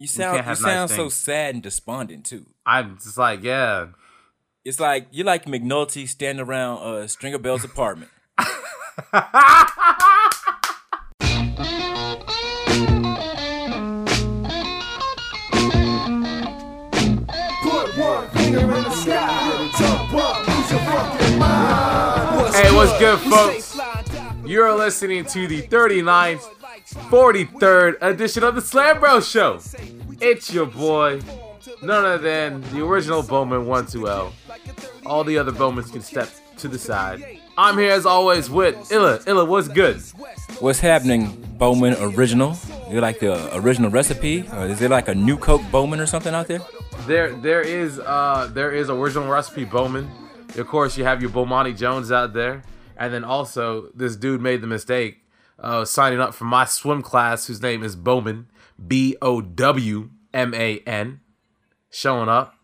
You sound can't you have sound nice so sad and despondent too. I'm just like, yeah. It's like you're like McNulty standing around uh, Stringer Bell's apartment. Put one finger in the sky. Jump up, lose your fucking mind. Hey, what's good, folks? You're listening to the 39th, 43rd edition of the Slam Bro Show. It's your boy, none other than the original Boman 1-2-L. All the other Bowmans can step to the side. I'm here as always with Illa. Illa, what's good? What's happening, Bowman Original? You like the original recipe, or is there like a new Coke Bowman or something out there? There, there is, uh, there is original recipe Bowman. Of course, you have your Bomani Jones out there, and then also this dude made the mistake of signing up for my swim class, whose name is Bowman, B O W M A N, showing up,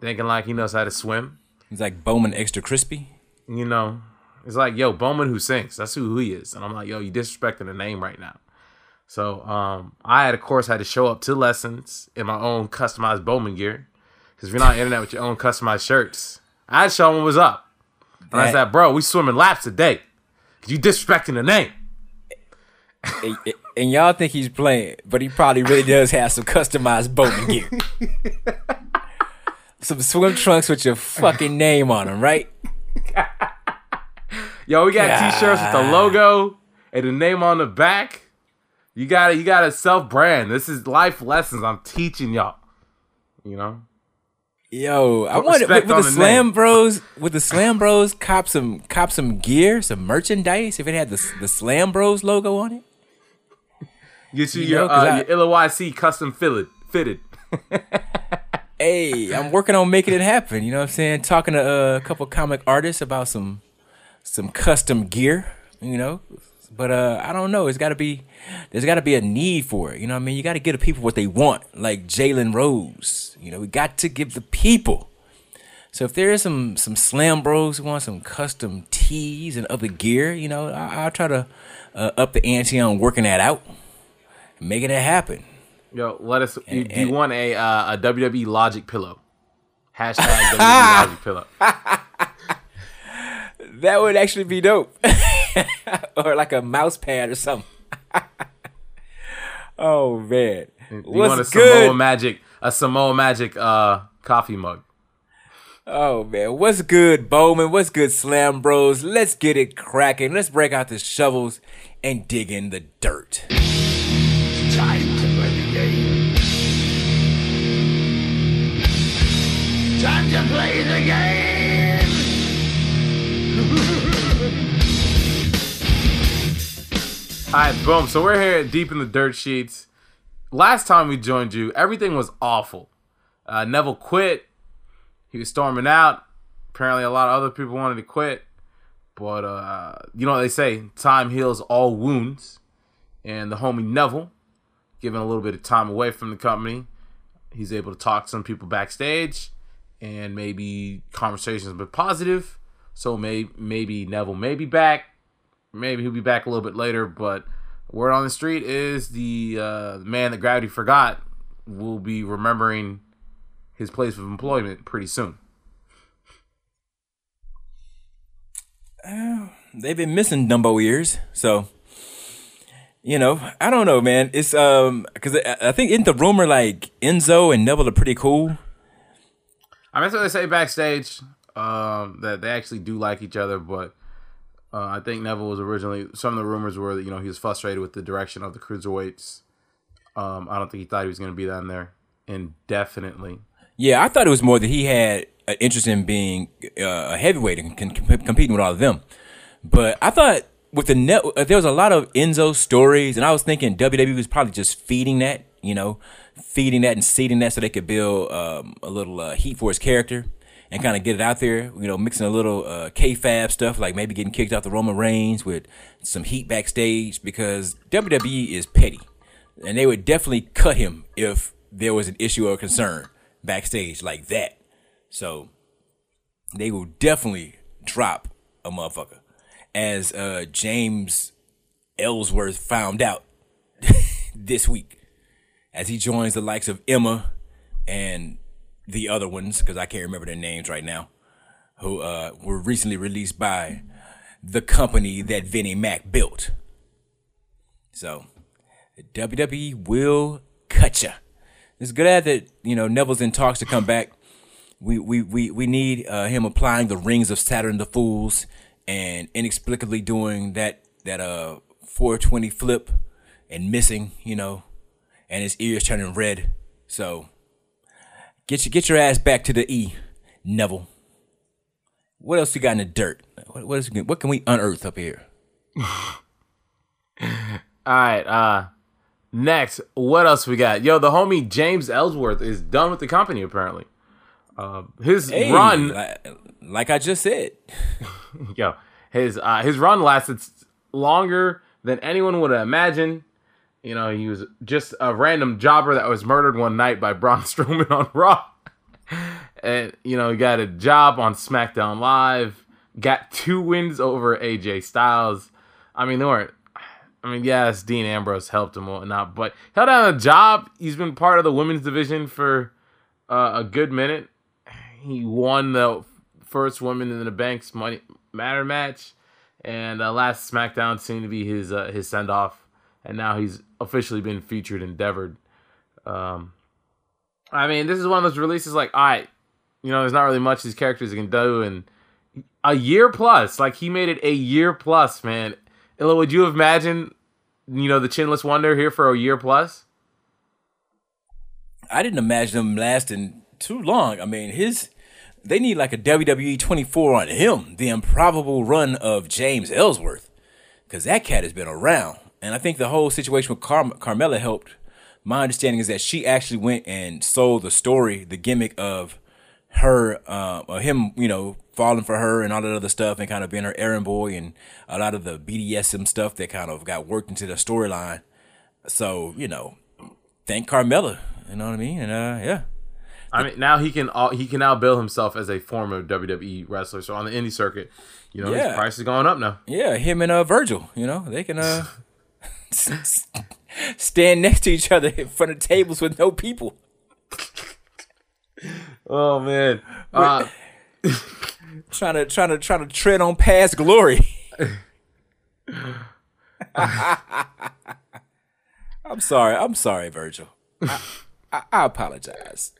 thinking like he knows how to swim. He's like Bowman Extra Crispy. You know, it's like yo Bowman who sinks. That's who he is, and I'm like yo, you disrespecting the name right now. So um, I had of course had to show up to lessons in my own customized Bowman gear because if you're not on internet with your own customized shirts, I had show him what was up. And I said, bro, we swimming laps today. You disrespecting the name. And, and y'all think he's playing, but he probably really does have some customized Bowman gear. some swim trunks with your fucking name on them, right? Yo, we got t-shirts with the logo and the name on the back. You gotta, you gotta self-brand. This is life lessons I'm teaching y'all. You know. Yo, I want with, with the the Slam name. Bros, with the Slam Bros, cop some cop some gear, some merchandise. If it had the the Slam Bros logo on it, Get you, You your, know, uh, I- your LOYC custom fitted. Fitted. hey, I'm working on making it happen. You know what I'm saying? Talking to uh, a couple comic artists about some some custom gear. You know, but uh, I don't know. It's got to be there's got to be a need for it. You know what I mean? You got to give the people what they want, like Jalen Rose. You know, we got to give the people. So if there is some some slam bros who want some custom tees and other gear, you know, I, I'll try to uh, up the ante on working that out, making it happen. Yo, let us. You, do you want a uh, a WWE Logic pillow? Hashtag WWE Logic pillow. That would actually be dope, or like a mouse pad or something. oh man, You want a what's Samoa good? Magic, a Samoa Magic uh, coffee mug. Oh man, what's good, Bowman? What's good, Slam Bros? Let's get it cracking. Let's break out the shovels and dig in the dirt. Time to play the game. Time to play the game. All right, boom. So we're here deep in the dirt sheets. Last time we joined you, everything was awful. Uh, Neville quit. He was storming out. Apparently, a lot of other people wanted to quit. But uh, you know what they say: time heals all wounds. And the homie Neville, given a little bit of time away from the company, he's able to talk to some people backstage, and maybe conversations have been positive. So may, maybe Neville may be back maybe he'll be back a little bit later. But word on the street is the uh, man that Gravity forgot will be remembering his place of employment pretty soon. They've been missing Dumbo ears, so you know, I don't know, man. It's um, because I, I think in the rumor like Enzo and Neville are pretty cool. I mean, that's what they say backstage um, that they actually do like each other, but. Uh, I think Neville was originally. Some of the rumors were that you know he was frustrated with the direction of the cruiserweights. Um, I don't think he thought he was going to be down there indefinitely. Yeah, I thought it was more that he had an interest in being uh, a heavyweight and con- competing with all of them. But I thought with the net, uh, there was a lot of Enzo stories, and I was thinking WWE was probably just feeding that, you know, feeding that and seeding that so they could build um, a little uh, heat for his character and kind of get it out there, you know, mixing a little uh, kayfabe stuff, like maybe getting kicked out the Roman Reigns with some heat backstage because WWE is petty. And they would definitely cut him if there was an issue or concern backstage like that. So they will definitely drop a motherfucker. As uh, James Ellsworth found out this week. as he joins the likes of Emma and the other ones, because I can't remember their names right now, who uh, were recently released by the company that Vinnie Mac built. So, WWE will cut ya. It's good that you know Neville's in talks to come back. We we we we need uh, him applying the rings of Saturn the Fools and inexplicably doing that that uh 420 flip and missing, you know, and his ears turning red. So get your get your ass back to the E, Neville. What else you got in the dirt? What what, is, what can we unearth up here? All right. Uh, next, what else we got? Yo, the homie James Ellsworth is done with the company apparently. Uh, his Hey, run, like, like I just said. yo, his uh, his run lasted longer than anyone would imagine. You know, he was just a random jobber that was murdered one night by Braun Strowman on Raw. and you know, he got a job on SmackDown Live. Got two wins over AJ Styles. I mean, they weren't. I mean, yes, Dean Ambrose helped him whatnot, but held down a job. He's been part of the women's division for uh, a good minute. He won the first Women in the Bank's Money Matter match, and uh, last SmackDown seemed to be his uh, his send off, and now he's officially been future endeavored. Um, I mean, this is one of those releases like, right, you know, there's not really much these characters can do, and a year plus, like he made it a year plus, man. Illa, would you imagine you know, the Chinless Wonder here for a year plus? I didn't imagine him lasting too long. I mean, his they need like a WWE 24 on him, the improbable run of James Ellsworth, because that cat has been around. And I think the whole situation with Car- Carmella helped. My understanding is that she actually went and sold the story, the gimmick of her, uh, or him, you know, falling for her and all that other stuff, and kind of being her errand boy, and a lot of the BDSM stuff that kind of got worked into the storyline. So you know, thank Carmella. You know what I mean? And uh, yeah. I mean, now he can all, he can now bill himself as a former WWE wrestler. So on the indie circuit, you know, Yeah. his price is going up now. Yeah, him and uh Virgil, you know, they can uh stand next to each other in front of tables with no people. Oh man, uh, Trying to trying to trying to tread on past glory. I'm sorry. I'm sorry, Virgil. I, I, I apologize.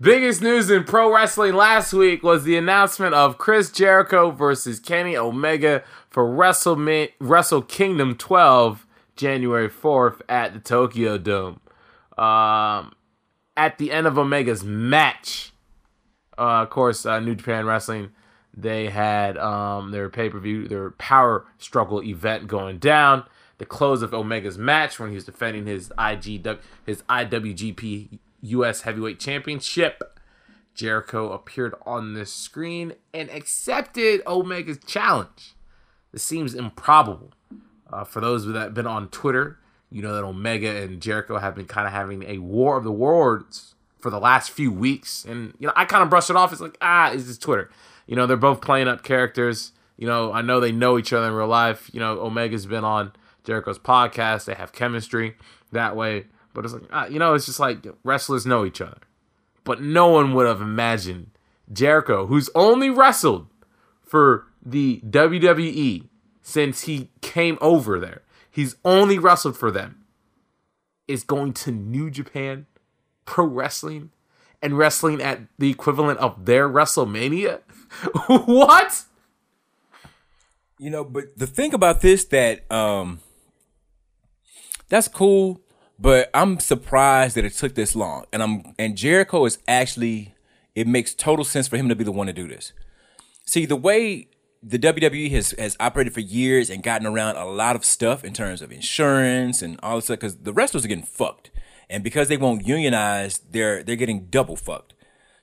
Biggest news in pro wrestling last week was the announcement of Chris Jericho versus Kenny Omega for WrestleMania, Wrestle Kingdom 12, January 4th at the Tokyo Dome. Um, at the end of Omega's match, uh, of course, uh, New Japan Wrestling, they had um, their pay per view, their power struggle event going down. The close of Omega's match when he was defending his IGW, his IWGP US Heavyweight Championship. Jericho appeared on the screen and accepted Omega's challenge. This seems improbable. Uh, for those that have been on Twitter, you know that Omega and Jericho have been kind of having a war of the words for the last few weeks. And, you know, I kind of brushed it off. It's like, ah, is this Twitter. You know, they're both playing up characters. You know, I know they know each other in real life. You know, Omega's been on Jericho's podcast. They have chemistry that way. But it's like, ah, you know, it's just like wrestlers know each other. But no one would have imagined Jericho, who's only wrestled for the WWE since he came over there. He's only wrestled for them. Is going to New Japan Pro Wrestling and wrestling at the equivalent of their WrestleMania? what? You know, but the thing about this that um that's cool, but I'm surprised that it took this long. And I'm and Jericho is actually it makes total sense for him to be the one to do this. See, the way the WWE has has operated for years and gotten around a lot of stuff in terms of insurance and all this stuff, because the wrestlers are getting fucked, and because they won't unionize, they're they're getting double fucked.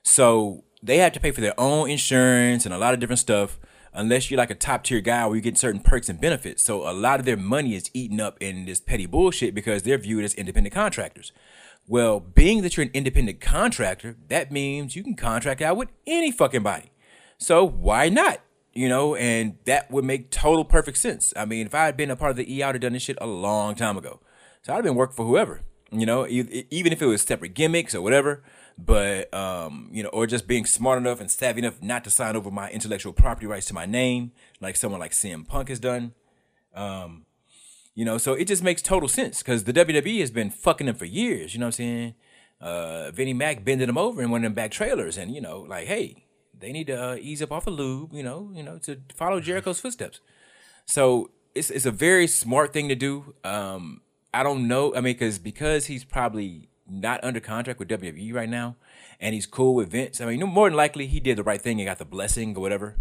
So they have to pay for their own insurance and a lot of different stuff, unless you're like a top tier guy where you get certain perks and benefits. So a lot of their money is eaten up in this petty bullshit because they're viewed as independent contractors. Well, being that you're an independent contractor, that means you can contract out with any fucking body. So why not? You know, and that would make total perfect sense. I mean, if I had been a part of the E, I would have done this shit a long time ago. So I'd have been working for whoever. You know, even if it was separate gimmicks or whatever, but um, you know, or just being smart enough and savvy enough not to sign over my intellectual property rights to my name, like someone like CM Punk has done. Um, you know, so it just makes total sense because the WWE has been fucking them for years. You know what I'm saying? Uh, Vinnie Mac bending them over in one of them back trailers, and you know, like, hey, they need to uh, ease up off the lube. You know, you know, to follow Jericho's footsteps. So it's it's a very smart thing to do. Um, I don't know. I mean, because because he's probably not under contract with WWE right now, and he's cool with Vince. I mean, more than likely he did the right thing and got the blessing or whatever.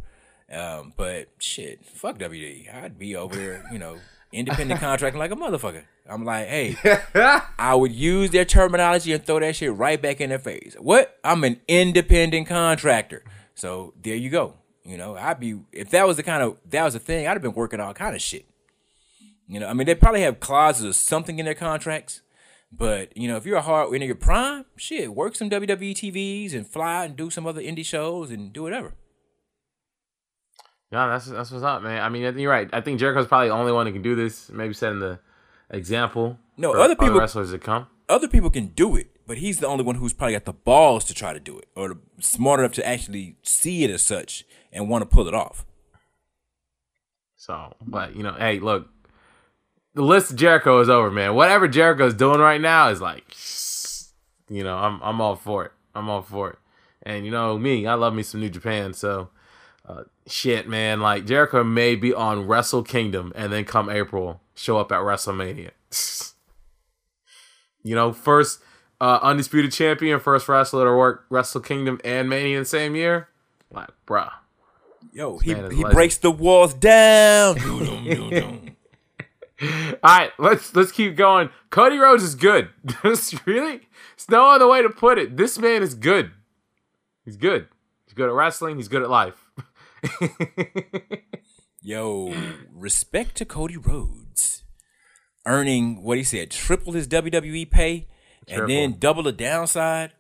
Um, but shit, fuck WWE. I'd be over there, you know, independent contracting like a motherfucker. I'm like, hey, I would use their terminology and throw that shit right back in their face. What? I'm an independent contractor. So there you go. You know, I'd be if that was the kind of that was the thing, I'd have been working all kind of shit. You know, I mean, they probably have clauses or something in their contracts. But you know, if you're a hard in your prime, shit, work some WWE TVs and fly and do some other indie shows and do whatever. Yeah, that's that's what's up, man. I mean, you're right. I think Jericho's probably the only one who can do this. Maybe setting the example. No, other people- wrestlers that come. Other people can do it, but he's the only one who's probably got the balls to try to do it or smart enough to actually see it as such and want to pull it off. So, but you know, hey, look, the list of Jericho is over, man. Whatever Jericho's doing right now is like, you know, I'm I'm all for it. I'm all for it. And you know me, I love me some New Japan. So, uh, shit, man, like Jericho may be on Wrestle Kingdom, and then come April, show up at WrestleMania. you know, first uh, undisputed champion, first wrestler to work Wrestle Kingdom and Mania in the same year. Like, bruh. Yo, he, he legend. breaks the walls down. All right, let's let's keep going. Cody Rhodes is good. It's really, it's no other way to put it. This man is good. He's good. He's good at wrestling. He's good at life. Yo, respect to Cody Rhodes. Earning what he said, triple his WWE pay and then double the downside.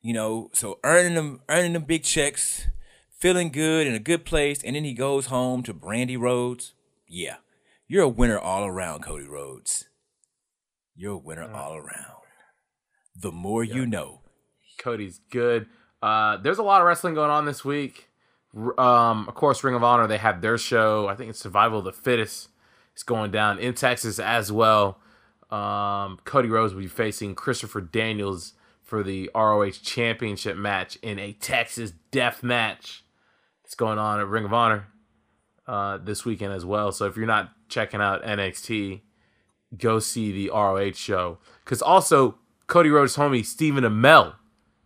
You know, so earning them earning them big checks, feeling good in a good place, and then he goes home to Brandi Rhodes. Yeah. You're a winner all around, Cody Rhodes. You're a winner all around. The more you know. Cody's good. Uh, there's a lot of wrestling going on this week. Um, of course, Ring of Honor they have their show. I think it's Survival of the Fittest. It's going down in Texas as well. Um, Cody Rhodes will be facing Christopher Daniels for the ROH Championship match in a Texas Death Match. It's going on at Ring of Honor uh, this weekend as well. So if you're not checking out NXT, go see the ROH show. Because also, Cody Rhodes' homie Stephen Amell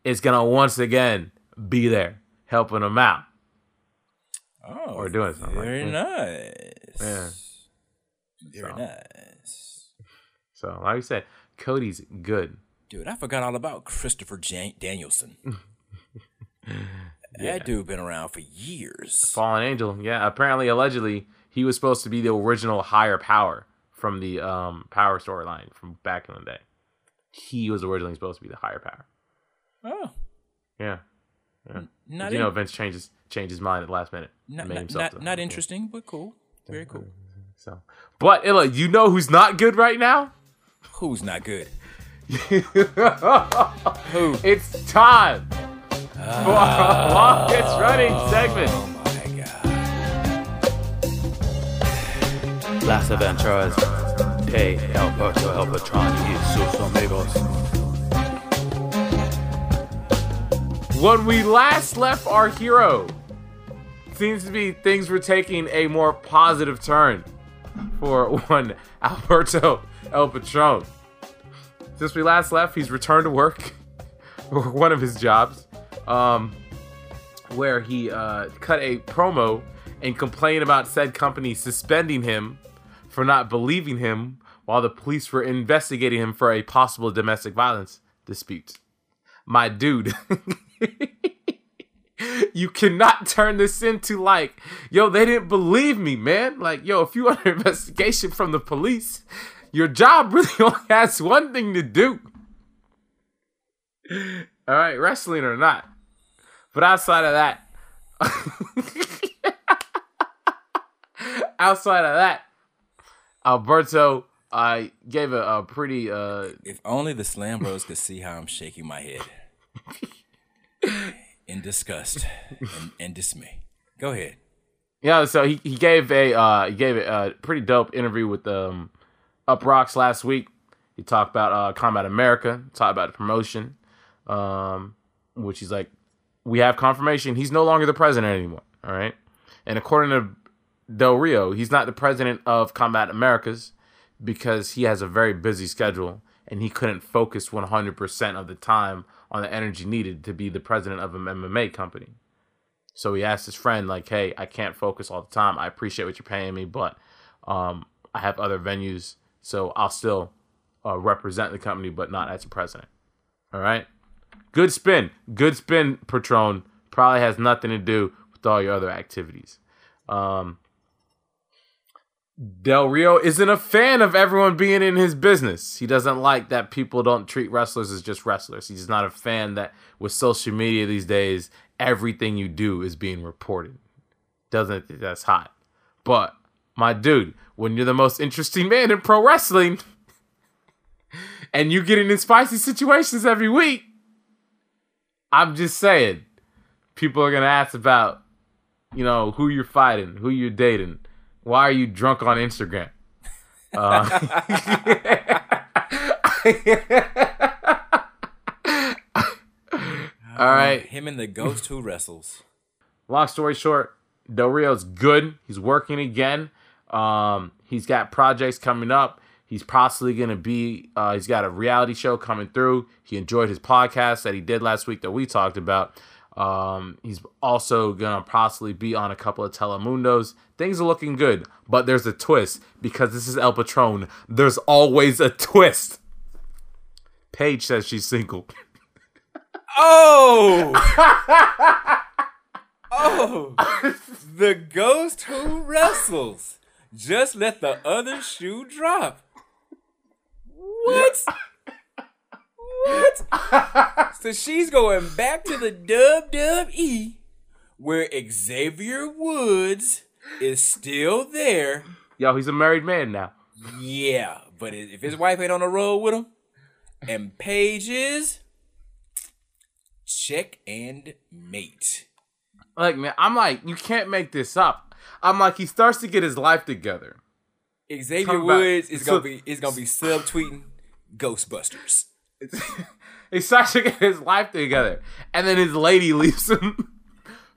is gonna once again be there helping him out. Oh, Or doing something like Very that. nice. Yeah. Very So. nice. So, like I said, Cody's good. Dude, I forgot all about Christopher Jan- Danielson. That dude been around for years. Fallen Angel, yeah. Apparently, allegedly, he was supposed to be the original higher power from the um, Power storyline from back in the day. He was originally supposed to be the higher power. Oh, Yeah. not you know, in- Vince changes changed his mind at the last minute. not, made not, himself not, the- not interesting, but cool. Very cool. So, but Illa, you know who's not good right now? Who's not good? Who? It's time our longest running segment. Oh my god. Las aventuras de Alberto El Patron y sus amigos. When we last left our hero, seems to be things were taking a more positive turn for one Alberto El Patron. Since we last left, he's returned to work for one of his jobs, um, where he uh, cut a promo and complained about said company suspending him for not believing him while the police were investigating him for a possible domestic violence dispute. My dude. you cannot turn this into like, yo, they didn't believe me, man. Like, yo, if you under investigation from the police, your job really only has one thing to do. All right, wrestling or not. But outside of that, outside of that, Alberto I gave a, a pretty uh If only the Slam Bros could see how I'm shaking my head in disgust and, and dismay. Go ahead. yeah. So he, he gave a uh he gave a, a pretty dope interview with um Uproxx last week. He talked about uh Combat America, talked about the promotion, um, which he's like, we have confirmation he's no longer the president anymore. All right, and according to Del Rio, he's not the president of Combat Americas because he has a very busy schedule and he couldn't focus 100% of the time on the energy needed to be the president of an MMA company. So he asked his friend, like, hey, I can't focus all the time. I appreciate what you're paying me, but um, I have other venues, so I'll still uh, represent the company, but not as a president. All right? Good spin. Good spin, Patron. Probably has nothing to do with all your other activities. Um, Del Rio isn't a fan of everyone being in his business. He doesn't like that people don't treat wrestlers as just wrestlers. He's not a fan that with social media these days, everything you do is being reported. Doesn't think that's hot. But my dude, when you're the most interesting man in pro wrestling and you get in spicy situations every week, I'm just saying, people are gonna ask about, you know, who you're fighting, who you're dating. Why are you drunk on Instagram? Uh, all right. Him and the ghost who wrestles. Long story short, Del Rio's good. He's working again. Um, he's got projects coming up. He's possibly going to be, uh, he's got a reality show coming through. He enjoyed his podcast that he did last week that we talked about. Um, he's also going to possibly be on a couple of Telemundos. Things are looking good, but there's a twist because this is El Patron. There's always a twist. Paige says she's single. Oh! oh! The ghost who wrestles. Just let the other shoe drop. What? What? so she's going back to the WWE where Xavier Woods is still there. Yo, he's a married man now. Yeah, but if his wife ain't on the road with him, and Paige is, check and mate. Like, man, I'm like, you can't make this up. I'm like, he starts to get his life together. Xavier Talk about- Woods is so- gonna be is gonna be subtweeting Ghostbusters. he starts to get his life together, and then his lady leaves him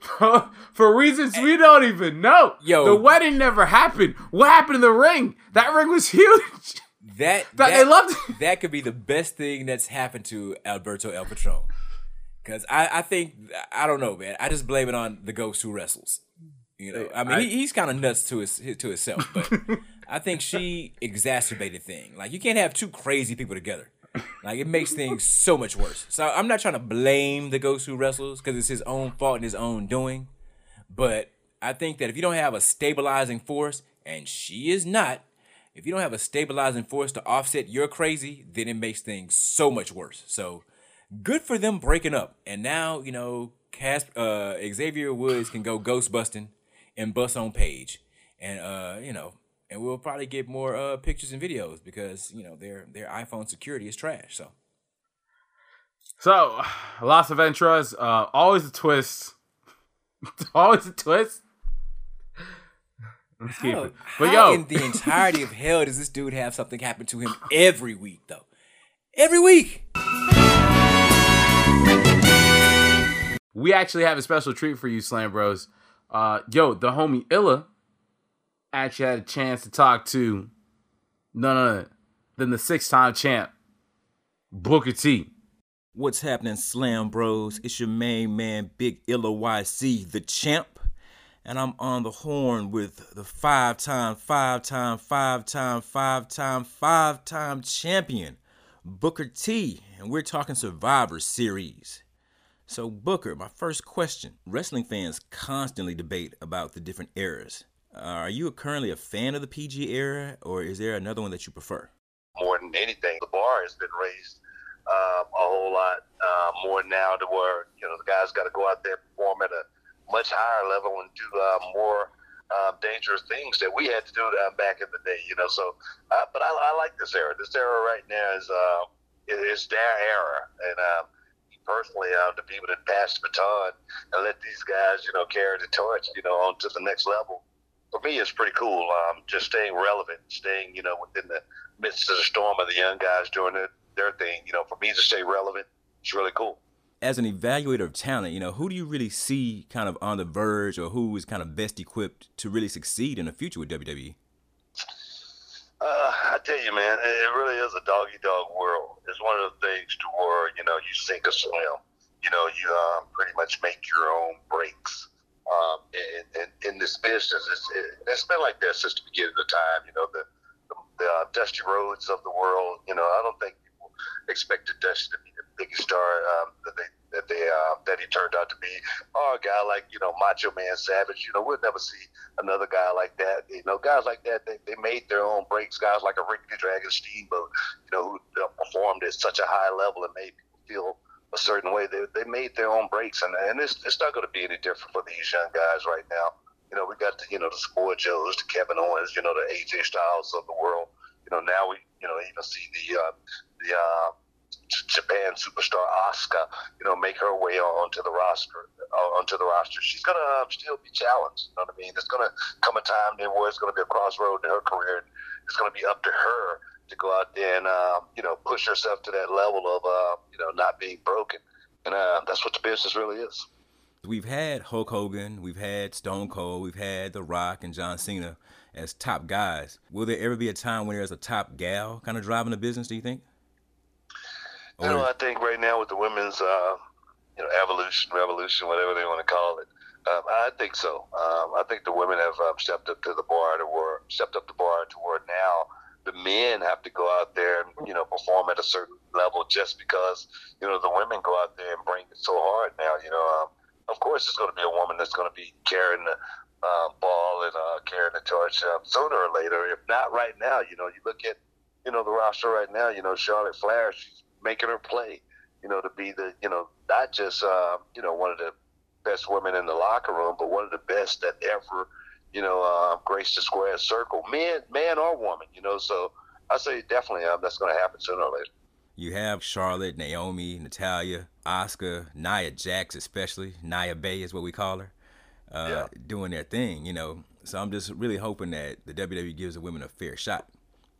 for, reasons we don't even know. Yo. the wedding never happened. What happened in the ring? That ring was huge. That That- that, they loved it. that could be the best thing that's happened to Alberto El Patron. Cause I, I think I don't know, man. I just blame it on the ghost who wrestles. You know, I mean, I- he, he's kind of nuts to his to himself, but I think she exacerbated thing. Like you can't have two crazy people together. Like it makes things so much worse. So I'm not trying to blame the ghost who wrestles because it's his own fault and his own doing. But I think that if you don't have a stabilizing force, and she is not, if you don't have a stabilizing force to offset your crazy, then it makes things so much worse. So good for them breaking up. And now, you know, Cas- uh, Xavier Woods can go ghost busting and bust on Paige. And uh, you know, and we'll probably get more uh pictures and videos because, you know, their their iPhone security is trash. So So, Las Aventuras, uh, always a twist. always a twist. Let's keep it. But how yo, in the entirety of hell does this dude have something happen to him every week though? Every week. we actually have a special treat for you, Slam Bros. Uh, yo, the homie Illa actually had a chance to talk to none other than the six-time champ, Booker T. What's happening, Slam Bros? It's your main man, Big Illa YC, the champ. And I'm on the horn with the five time, five time, five time, five time, five time champion, Booker T. And we're talking Survivor Series. So, Booker, my first question wrestling fans constantly debate about the different eras. Uh, are you currently a fan of the PG era, or is there another one that you prefer? more than anything. The bar has been raised um, a whole lot uh, more now to where you know the guys got to go out there perform at a much higher level and do uh, more um, dangerous things that we had to do uh, back in the day. You know, so uh, but I, I like this era. This era right now is uh, is their era, and um, personally, uh, to be able to pass the baton and let these guys, you know, carry the torch, you know, on to the next level. For me, it's pretty cool. Um, just staying relevant, staying, you know, within the midst of the storm of the young guys doing their, their thing. You know, for me to stay relevant, it's really cool. As an evaluator of talent, you know, who do you really see kind of on the verge or who is kind of best equipped to really succeed in the future with WWE? Uh, I tell you, man, it really is a doggy dog world. It's one of the things to where you know you sink or swim. You know, you um, pretty much make your own breaks. Um, in, in, in this business, it's, it, it's been like that since the beginning of the time. You know, the the, the uh, Dusty Rhodes of the world. You know, I don't think people expected Dusty to be the biggest star um, that they that they uh, that he turned out to be. Or a guy like you know Macho Man Savage. You know, we'll never see another guy like that. You know, guys like that they, they made their own breaks. Guys like a Ricky the Dragon Steamboat. You know, who performed at such a high level and made people feel a certain way. They they made their own breaks, and and it's it's not going to be any different for these young guys right now. You know, we got the you know the Samoa Joes, the Kevin Owens, you know the AJ Styles of the world. You know, now we you know even see the uh, the uh, Japan superstar Asuka, you know, make her way onto the roster. Uh, onto the roster, she's gonna uh, still be challenged. You know what I mean? There's gonna come a time where it's gonna be a crossroad in her career. It's gonna be up to her to go out there and uh, you know push yourself to that level of uh, you know not being broken, and uh, that's what the business really is. We've had Hulk Hogan, we've had Stone Cold, we've had The Rock and John Cena as top guys. Will there ever be a time when there's a top gal kind of driving the business? Do you think? You know, I think right now with the women's, uh, you know, evolution, revolution, whatever they want to call it, um, I think so. Um, I think the women have um, stepped up to the bar to where stepped up the bar to where now the men have to go out there and you know perform at a certain level just because you know the women go out there and bring it so hard now. You know, um, of course, it's going to be a woman that's going to be carrying the uh, ball and uh, carrying the torch um, sooner or later. If not right now, you know, you look at you know the roster right now. You know, Charlotte Flair, she's making her play. You know, to be the you know not just uh, you know one of the best women in the locker room, but one of the best that ever you know uh, graced the square circle, man, man or woman. You know, so I say definitely um, that's going to happen sooner or later. You have Charlotte, Naomi, Natalya, Asuka, Nia Jax, especially Nia Bay is what we call her, uh, Yeah. doing their thing. You know, so I'm just really hoping that the WWE gives the women a fair shot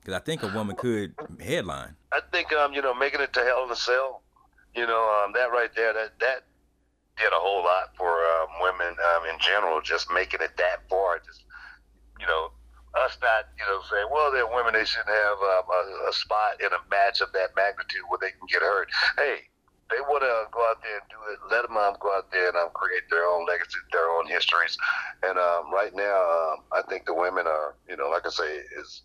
because I think a woman could headline. I think um, you know, making it to Hell in a Cell, you know, um, that right there, that that did a whole lot for um, women um, in general. Just making it that far, just you know, us not, you know, saying, well, they're women, they shouldn't have um, a, a spot in a match of that magnitude where they can get hurt. Hey, they want to go out there and do it. Let them um, go out there and um, create their own legacy, their own histories. And um, right now, um, I think the women are, you know, like I say, is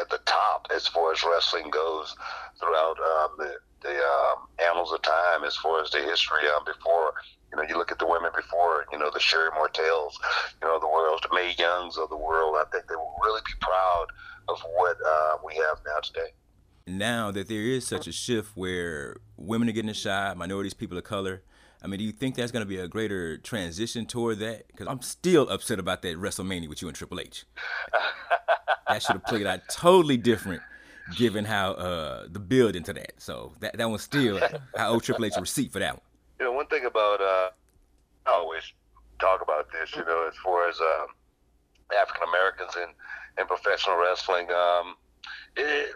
at the top as far as wrestling goes throughout um, the, the um, annals of time, as far as the history um, before. You know, you look at the women before, you know, the Sherri Martels, you know, the world, the Mae Youngs of the world. I think they will really be proud of what uh, we have now today. Now that there is such a shift where women are getting a shot, minorities, people of color. I mean, do you think that's going to be a greater transition toward that? Because I'm still upset about that WrestleMania with you and Triple H. that should have played out totally different, given how uh, the build into that. So that that one's still I owe Triple H a receipt for that one. You know, one thing about uh, I always talk about this. You know, as far as um, African Americans in in professional wrestling, um, it,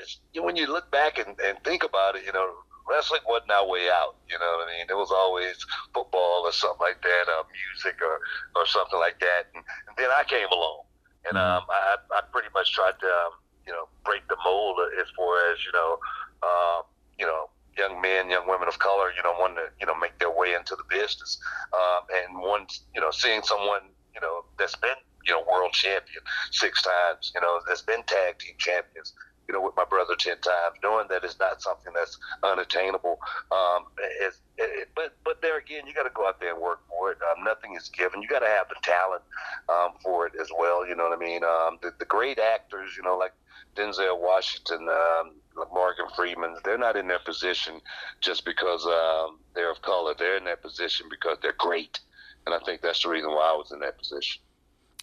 it's, when you look back and, and think about it, you know, wrestling wasn't our way out. You know what I mean? It was always football or something like that, or music or or something like that. And, and then I came along, and um, I, I pretty much tried to um, you know break the mold as far as you know, uh, you know. Young men, young women of color, you know, wanting to, you know, make their way into the business, um, and once, you know, seeing someone, you know, that's been, you know, world champion six times, you know, that's been tag team champions, you know, with my brother ten times, knowing that it's not something that's unattainable. Um, it's, it, but but there again, you got to go out there and work for it. Um, nothing is given. You got to have the talent um, for it as well. You know what I mean? Um, the, the great actors, you know, like Denzel Washington, um, Morgan Freeman, they're not in their position just because um, they're of color. They're in that position because they're great, and I think that's the reason why I was in that position.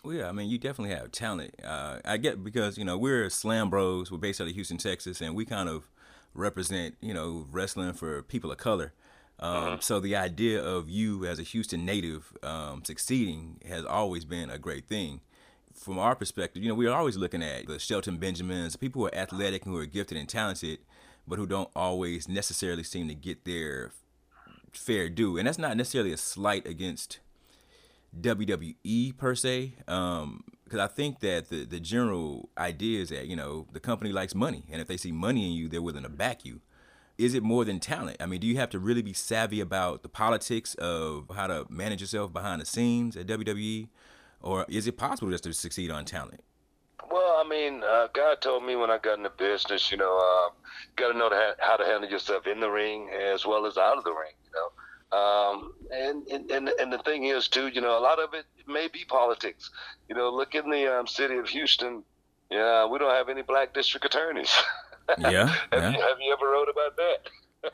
Well, yeah, I mean, you definitely have talent. Uh, I get because you know we're Slam Bros. We're based out of Houston, Texas, and we kind of represent you know wrestling for people of color. Um, So the idea of you as a Houston native um, succeeding has always been a great thing. From our perspective, you know, we're always looking at the Shelton Benjamins, people who are athletic and who are gifted and talented, but who don't always necessarily seem to get their fair due. And that's not necessarily a slight against WWE per se, um, because I think that the the general idea is that you know the company likes money, and if they see money in you, they're willing to back you. Is it more than talent? I mean, do you have to really be savvy about the politics of how to manage yourself behind the scenes at WWE, or is it possible just to succeed on talent? Well, I mean, uh, God told me when I got in the business, you know, uh, got to know to ha- how to handle yourself in the ring as well as out of the ring, you know. Um, and, and, and, the thing is, too, you know, a lot of it may be politics. You know, look in the um, city of Houston. Yeah, we don't have any black district attorneys. Yeah, have, yeah. you, have you ever wrote about that?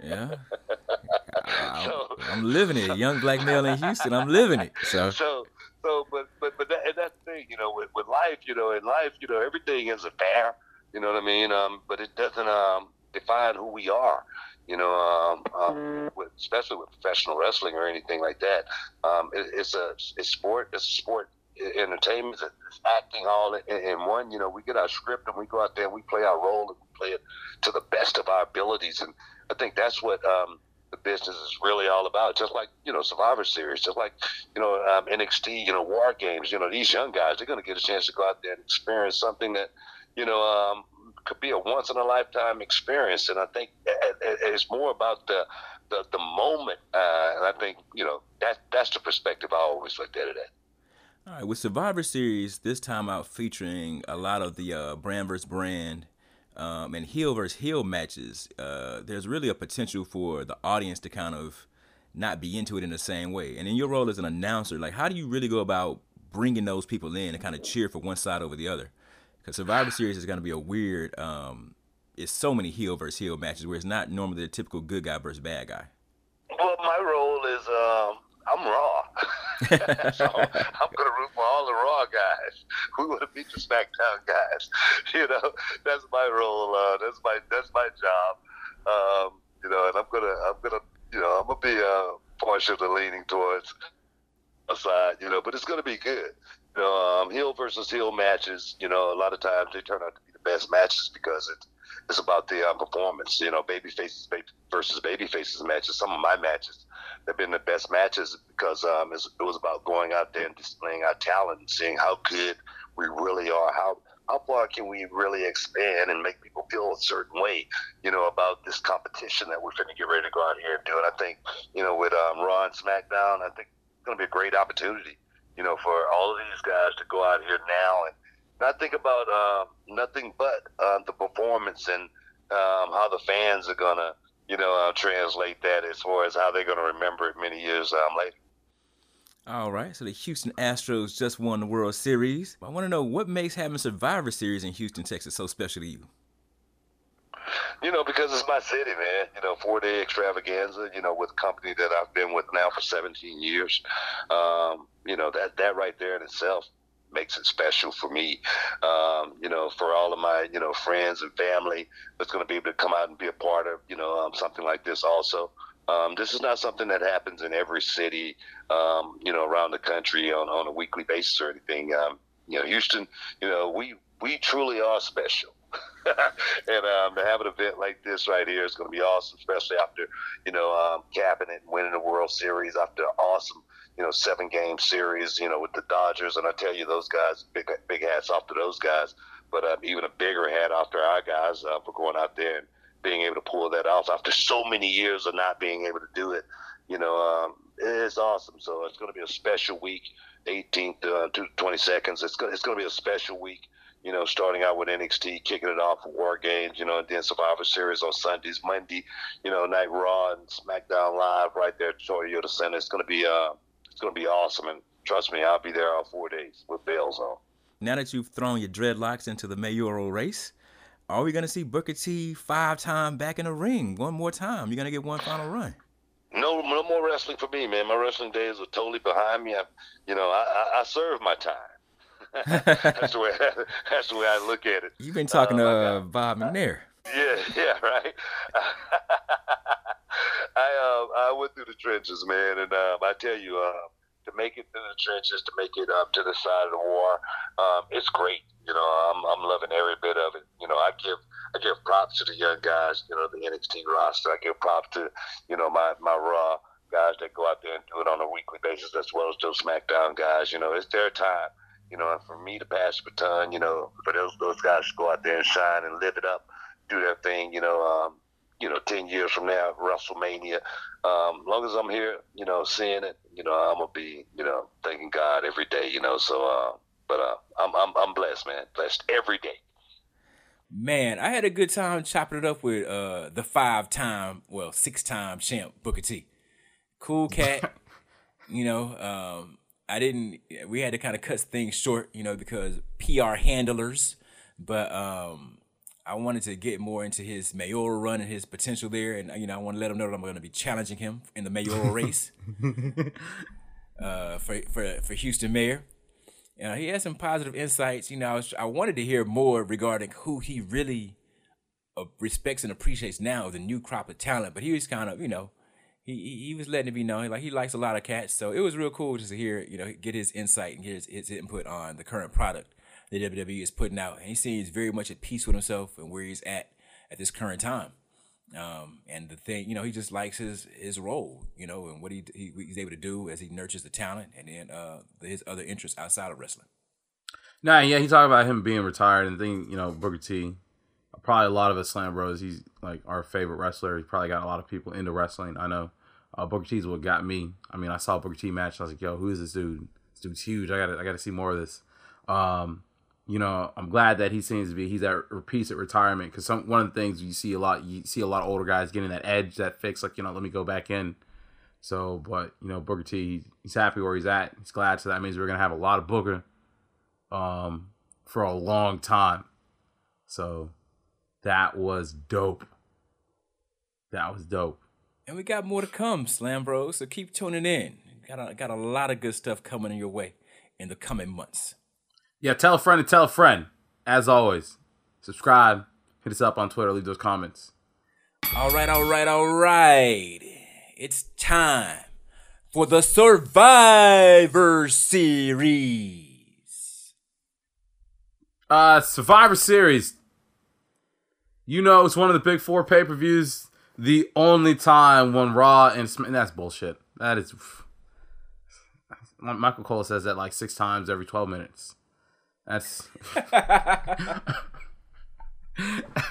Yeah, I, So- I'm living it. Young black male in Houston, I'm living it. So so so but but but that, and that's the thing you know with, with life you know in life you know everything is fair you know what i mean? Um but it doesn't um define who we are you know um, um with, especially with professional wrestling or anything like that. Um it, it's a it's sport it's a sport entertainment it's, it's acting all in, in one you know we get our script and we go out there and we play our role and we play it to the best of our abilities. And i think that's what um the business is really all about. Just like you know Survivor Series, just like you know um, NXT, you know War Games. You know these young guys, they're going to get a chance to go out there and experience something that you know um, could be a once in a lifetime experience. And I think it- it- it's more about the the, the moment. Uh, and I think you know that that's the perspective I always looked at it at. All right, with Survivor Series this time out featuring a lot of the uh, brand versus brand um, and heel versus heel matches, uh, there's really a potential for the audience to kind of not be into it in the same way. And in your role as an announcer, like how do you really go about bringing those people in and kind of cheer for one side over the other? Because Survivor Series is going to be a weird. Um, it's so many heel versus heel matches where it's not normally the typical good guy versus bad guy. Well, my role is um, I'm raw. so I'm going to root for all the raw guys. We want to beat the SmackDown guys. You know, that's my role. Uh, that's my that's my job. Um, you know, and I'm gonna I'm gonna you know I'm gonna be uh, partially leaning towards a side. You know, but it's gonna be good. You know, um, heel versus heel matches. You know, a lot of times they turn out to be the best matches because it's it's about the uh, performance. You know, baby faces baby versus baby faces matches. Some of my matches have been the best matches because um, it was about going out there and displaying our talent and seeing how good we really are. How how far can we really expand and make people feel a certain way, you know, about this competition that we're going to get ready to go out here and do. And I think, you know, with um, Raw and SmackDown, I think it's going to be a great opportunity, you know, for all of these guys to go out here now and not think about uh, nothing but uh, the performance and um, how the fans are going to, you know, uh, translate that as far as how they're going to remember it many years um, later. All right, so the Houston Astros just won the World Series. I want to know what makes having Survivor Series in Houston, Texas, so special to you. You know, because it's my city, man. You know, four day extravaganza. You know, with a company that I've been with now for 17 years. Um, you know that that right there in itself makes it special for me. Um, you know, for all of my you know friends and family that's going to be able to come out and be a part of you know um, something like this also. Um, this is not something that happens in every city, um, you know, around the country on, on a weekly basis or anything. Um, you know, Houston, you know, we we truly are special. and um, to have an event like this right here is going to be awesome, especially after you know um, and winning the World Series after awesome you know seven game series you know with the Dodgers. And I tell you, those guys, big big hats off to those guys. But um, even a bigger hat off to our guys uh, for going out there and being able to pull that off after so many years of not being able to do it. You know, um, it's awesome. So it's going to be a special week, 18th uh, to 22nd. It's going it's going to be a special week you know, starting out with NXT, kicking it off with War Games, you know, and then Survivor Series on Sundays, Monday, you know, Night Raw and SmackDown Live right there at Toyota Center. It's gonna be uh, it's gonna be awesome, and trust me, I'll be there all four days with bells on. Now that you've thrown your dreadlocks into the mayoral race, are we going to see Booker T five time back in the ring one more time? You're going to get one final run. No, no more wrestling for me, man. My wrestling days are totally behind me. I, you know, I, I, I serve my time. that's the way that's the way I look at it. You've been talking Uh, to uh, Bob McNair. Yeah, yeah, right. I um I went through the trenches, man, and um, I tell you, uh, to make it through the trenches, to make it up to the side of the war, um, it's great. You know, I'm I'm loving every bit of it. You know, I give I give props to the young guys. You know, the NXT roster. I give props to you know my my Raw guys that go out there and do it on a weekly basis, as well as those SmackDown guys. You know, it's their time. You know, and for me to pass the baton, you know, for those those guys to go out there and shine and live it up, do their thing. You know, um, you know, ten years from now, WrestleMania. Um, long as I'm here, you know, seeing it, you know, I'm gonna be, you know, thanking God every day. You know, so. Uh, but uh, I'm I'm I'm blessed, man. Blessed every day. Man, I had a good time chopping it up with uh the five time, well, six time champ Booker T. Cool cat. you know, um, I didn't we had to kind of cut things short, you know, because PR handlers, but um I wanted to get more into his mayoral run and his potential there, and you know I want to let him know that I'm going to be challenging him in the mayoral race uh, for for for Houston mayor. Uh, he has some positive insights. You know, I, was, I wanted to hear more regarding who he really uh, respects and appreciates now, the new crop of talent. But he was kind of, you know, he he, he was letting it be known like he likes a lot of cats. So it was real cool just to hear, you know, get his insight and get his, his input on the current product that WWE is putting out. And he seems very much at peace with himself and where he's at at this current time. Um, and the thing, you know, he just likes his his role, you know, and what he, he he's able to do as he nurtures the talent and then uh, his other interests outside of wrestling. Nah, yeah, he talked about him being retired and think you know Booker T. Probably a lot of us Slambros. He's like our favorite wrestler. He's probably got a lot of people into wrestling. I know uh, Booker T's what got me. I mean, I saw Booker T match. I was like, yo, who is this dude? This dude's huge. I gotta I gotta see more of this. Um, you know, I'm glad that he seems to be he's at peace at retirement because some one of the things you see a lot you see a lot of older guys getting that edge, that fix, like you know, let me go back in. So, but you know, Booker T, he's happy where he's at. He's glad. So that means we're gonna have a lot of Booker, um, for a long time. So, that was dope. That was dope. And we got more to come, Slambros. So keep tuning in. Got a, got a lot of good stuff coming in your way in the coming months. Yeah, tell a friend to tell a friend. As always, subscribe. Hit us up on Twitter. Leave those comments. All right, all right, all right. It's time for the Survivor Series. Uh, Survivor Series. You know, it's one of the big four pay per views. The only time when Raw and, Sm- that's bullshit. That is. Michael Cole says that like six times every 12 minutes. That's.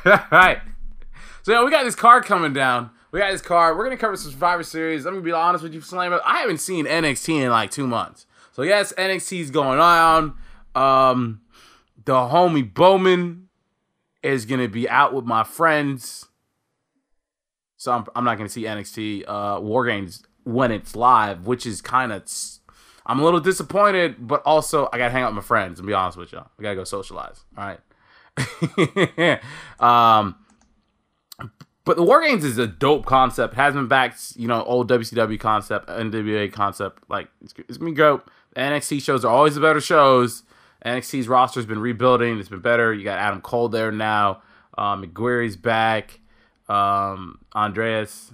right. So, yeah, we got this card coming down. We got this card. We're to cover some Survivor Series. I'm to be honest with you, Slam. I haven't seen NXT in like two months. So, yes, NXT's going on. Um, the homie Boman is to be out with my friends. So, I'm, I'm not to see NXT uh, War Games when it's live, which is kind of. I'm a little disappointed, but also I got to hang out with my friends and be honest with y'all. We got to go socialize. All right. um, but the War Games is a dope concept. Has been back, you know, old WCW concept, NWA concept. Like it's, it's been dope. NXT shows are always the better shows. NXT's roster's been rebuilding. It's been better. You got Adam Cole there now. Um, McGuire's back. Um, Andreas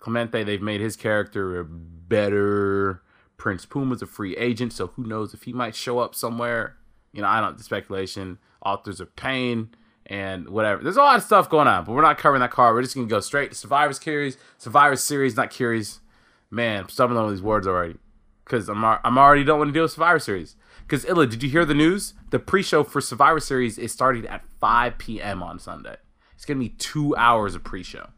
Clemente, they've made his character better. Prince Puma's a free agent, so who knows if he might show up somewhere. You know, I don't the speculation. Authors of Pain and whatever. There's a lot of stuff going on, but we're not covering that card. We're just gonna go straight to Survivor Series, Survivor Series, not Series. Man, I'm stumbling on these words already because I'm I'm already don't want to deal with Survivor Series. Because Illa, did you hear the news? The pre-show for Survivor Series is starting at 5 p.m. on Sunday. It's gonna be two hours of pre-show.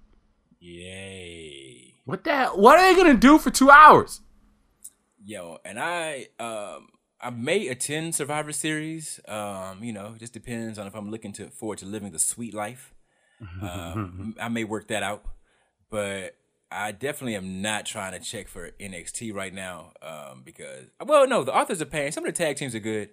Yay. What the hell? What are they gonna do for two hours? Yo, and I um I may attend Survivor Series. Um, you know, just depends on if I'm looking to forward to living the sweet life. Um, I may work that out, but I definitely am not trying to check for NXT right now. Um, because well, no, the Authors of Pain. Some of the tag teams are good,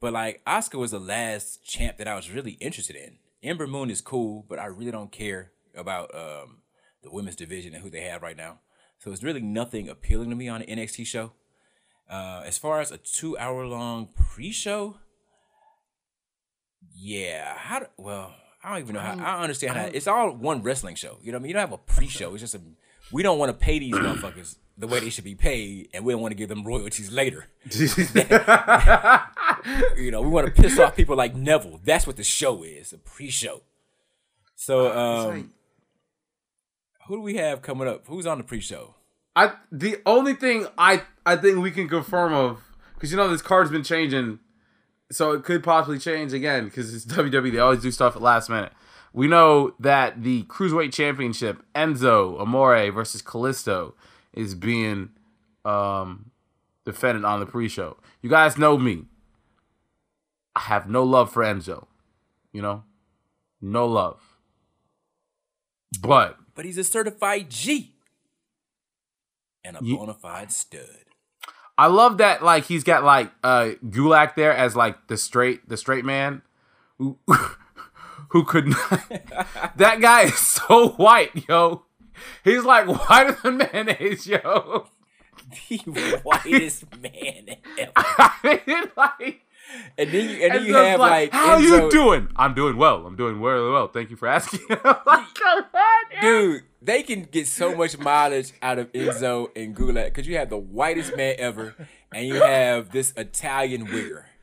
but like Asuka was the last champ that I was really interested in. Ember Moon is cool, but I really don't care about um the women's division and who they have right now. So it's really nothing appealing to me on an NXT show. Uh, as far as a two hour long pre show, Yeah. How? Do, well, I don't even know how. I don't understand how. It's all one wrestling show. You know what I mean? You don't have a pre-show. It's just a. We don't want to pay these motherfuckers the way they should be paid, and we don't want to give them royalties later. You know, we want to piss off people like Neville. That's what the show is, a pre-show. So, um, who do we have coming up? Who's on the pre-show? I the only thing I I think we can confirm of because you know this card's been changing, so it could possibly change again because it's WWE. They always do stuff at last minute. We know that the cruiserweight championship Enzo Amore versus Kalisto is being um defended on the pre-show. You guys know me. I have no love for Enzo. You know, no love. But But he's a certified G and a Ye- bona fide stud. I love that like he's got like uh Gulak there as like the straight the straight man who who could not that guy is so white, yo. He's like whiter than mayonnaise, yo. The whitest man ever. I mean, like, And then you, and then you have like, how Enzo- you doing? I'm doing well. I'm doing really well. Thank you for asking. like, dude. They can get so much mileage out of Enzo and Gulak because you have the whitest man ever, and you have this Italian wigger.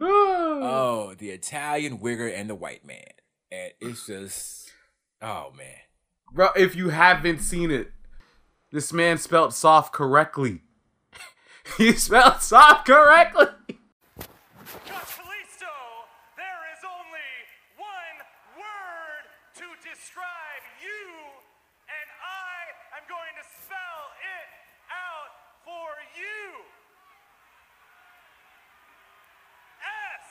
Oh, the Italian wigger and the white man, and it's just, oh man. Bro, if you haven't seen it, this man spelled soft correctly. he spelled soft correctly. Josh Kalisto, there is only one word to describe you, and I am going to spell it out for you. S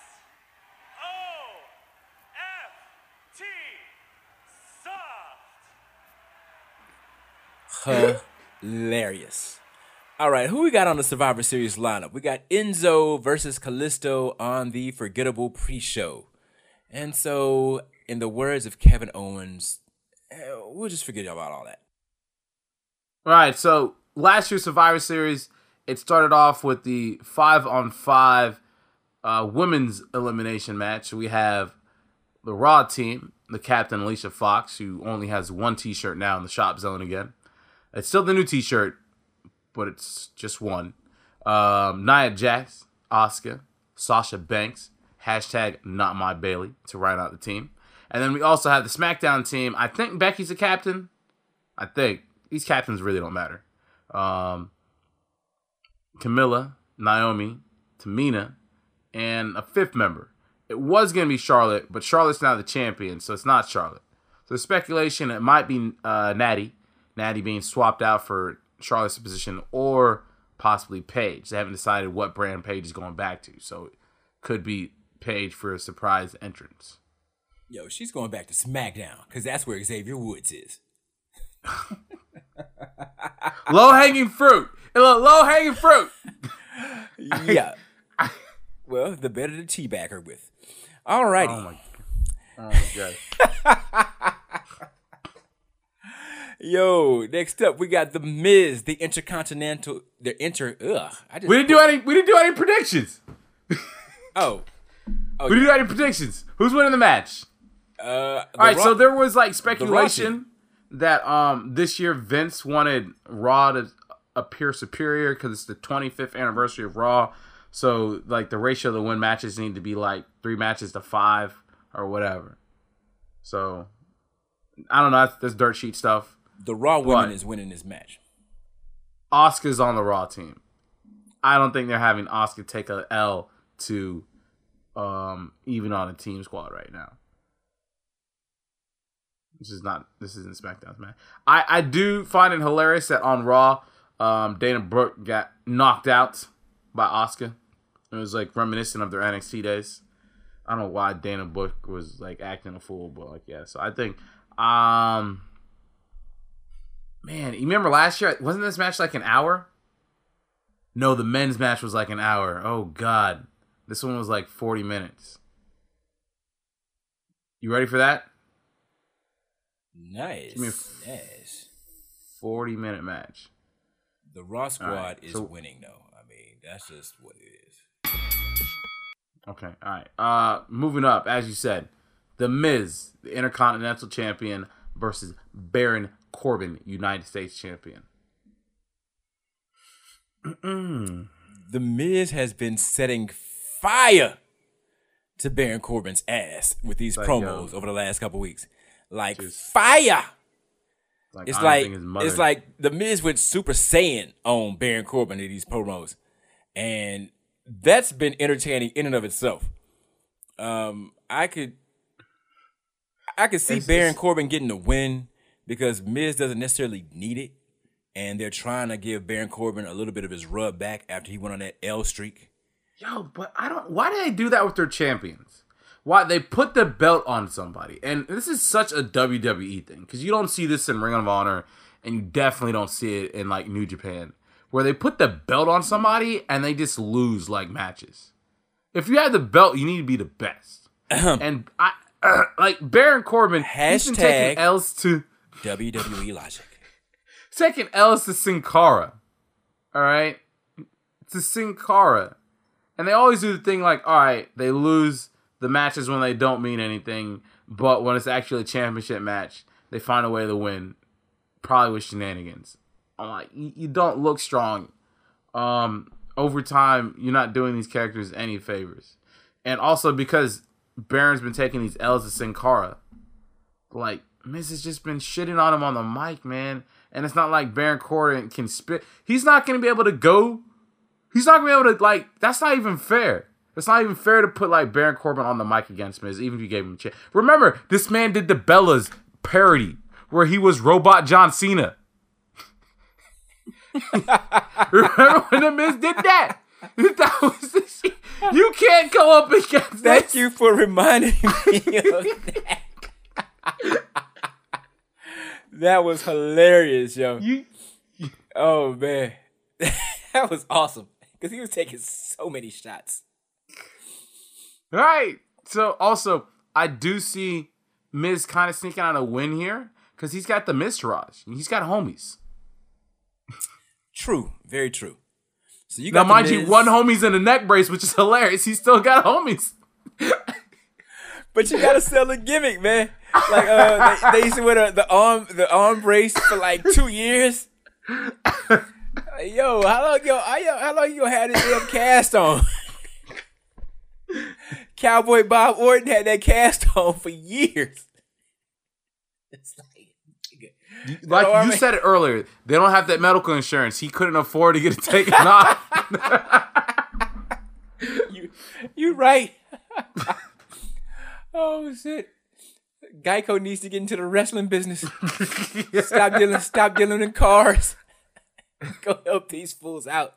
O F T. Soft. Hilarious. All right, who we got on the Survivor Series lineup? We got Enzo versus Kalisto on the Forgettable pre-show. And so, in the words of Kevin Owens, eh, we'll just forget about all that. All right, so last year's Survivor Series, it started off with the five on five uh, women's elimination match. We have the Raw team, the captain Alicia Fox, who only has one T-shirt now in the shop zone again. It's still the new T-shirt, but it's just one. Um, Nia Jax, Asuka, Sasha Banks, hashtag Not My Bayley to round out the team, and then we also have the SmackDown team. I think Becky's the captain. I think these captains really don't matter. Um, Carmella, Naomi, Tamina, and a fifth member. It was going to be Charlotte, but Charlotte's now the champion, so it's not Charlotte. So speculation it might be uh, Natty, Natty being swapped out for Charlotte's position, or possibly Paige. They haven't decided what brand Paige is going back to, so it could be Paige for a surprise entrance. Yo, she's going back to SmackDown because that's where Xavier Woods is. low hanging fruit, low hanging fruit. Yeah. well, the better to teabag her with. All righty. Oh my, oh my god. Yo, next up we got the Miz, the Intercontinental, the Inter. Ugh, I just We didn't do any. We didn't do any predictions. oh, We didn't do any predictions. Who's winning the match? uh, All right, so there was like speculation that um this year Vince wanted Raw to appear superior because it's the 25th anniversary of Raw. So like the ratio to win matches need to be like three matches to five or whatever. So I don't know. That's, that's dirt sheet stuff. The Raw woman is winning this match. Asuka's on the Raw team. I don't think they're having Asuka take a L to um even on a team squad right now. This is not this isn't SmackDown's match. I I do find it hilarious that on Raw, um Dana Brooke got knocked out by Asuka. It was like reminiscent of their NXT days. I don't know why Dana Brooke was like acting a fool, but like yeah. So I think um Man, you remember last year? Wasn't this match like an hour? No, the men's match was like an hour. Oh God, this one was like forty minutes. You ready for that? Nice, me a f- nice. Forty minute match. The Raw squad right, is so- winning though. I mean, that's just what it is. Okay, all right. Uh, moving up, as you said, The Miz, the Intercontinental Champion, versus Baron Corbin, United States Champion. The Miz has been setting fire to Baron Corbin's ass with these Like, promos yo. over the last couple weeks. Like fire. Like, It's like think his mother- it's like the Miz went Super Saiyan on Baron Corbin in these promos, and that's been entertaining in and of itself. Um, I could, I could see It's- Baron it's- Corbin getting the win because Miz doesn't necessarily need it, and they're trying to give Baron Corbin a little bit of his rub back after he went on that L streak. Yo, but I don't. Why do they do that with their champions? Why they put the belt on somebody? And this is such a WWE thing because you don't see this in Ring of Honor, and you definitely don't see it in like New Japan, where they put the belt on somebody and they just lose like matches. If you have the belt, you need to be the best. and I like Baron Corbin. Hashtag- L's to WWE logic. taking L's to Sin Cara. All right, It's to Sin Cara, and they always do the thing like, all right, they lose the matches when they don't mean anything, but when it's actually a championship match, they find a way to win, probably with shenanigans. I'm like, you don't look strong. Um, over time, you're not doing these characters any favors, and also because Baron's been taking these L's to Sin Cara, like Miz has just been shitting on him on the mic, man. And it's not like Baron Corbin can spit. He's not gonna be able to go. He's not gonna be able to like. That's not even fair. It's not even fair to put like Baron Corbin on the mic against Miz, even if you gave him a chance. Remember, this man did the Bellas parody where he was Robot John Cena. Remember when the Miz did that? That was the shit. You can't go up against Thank this. you for reminding me of that. that was hilarious, yo. You Oh man, that was awesome because he was taking so many shots. Right. So also, I do see Miz kind of sneaking out a win here because he's got the Miztourage. He's got homies. True, very true. So you Now, mind you, one homie's in a neck brace, which is hilarious. He's still got homies. but you gotta sell a gimmick, man. Like uh, they, they used to wear the, the arm the arm brace for like two years. Yo, how long yo, how, yo- how long you gonna this damn cast on? Cowboy Bob Orton had that cast on for years. It's like, nigga. Like I you said it earlier, they don't have that medical insurance. He couldn't afford to get it taken off. you you right. oh shit. Geico needs to get into the wrestling business. stop dealing stop dealing in cars. Go help these fools out.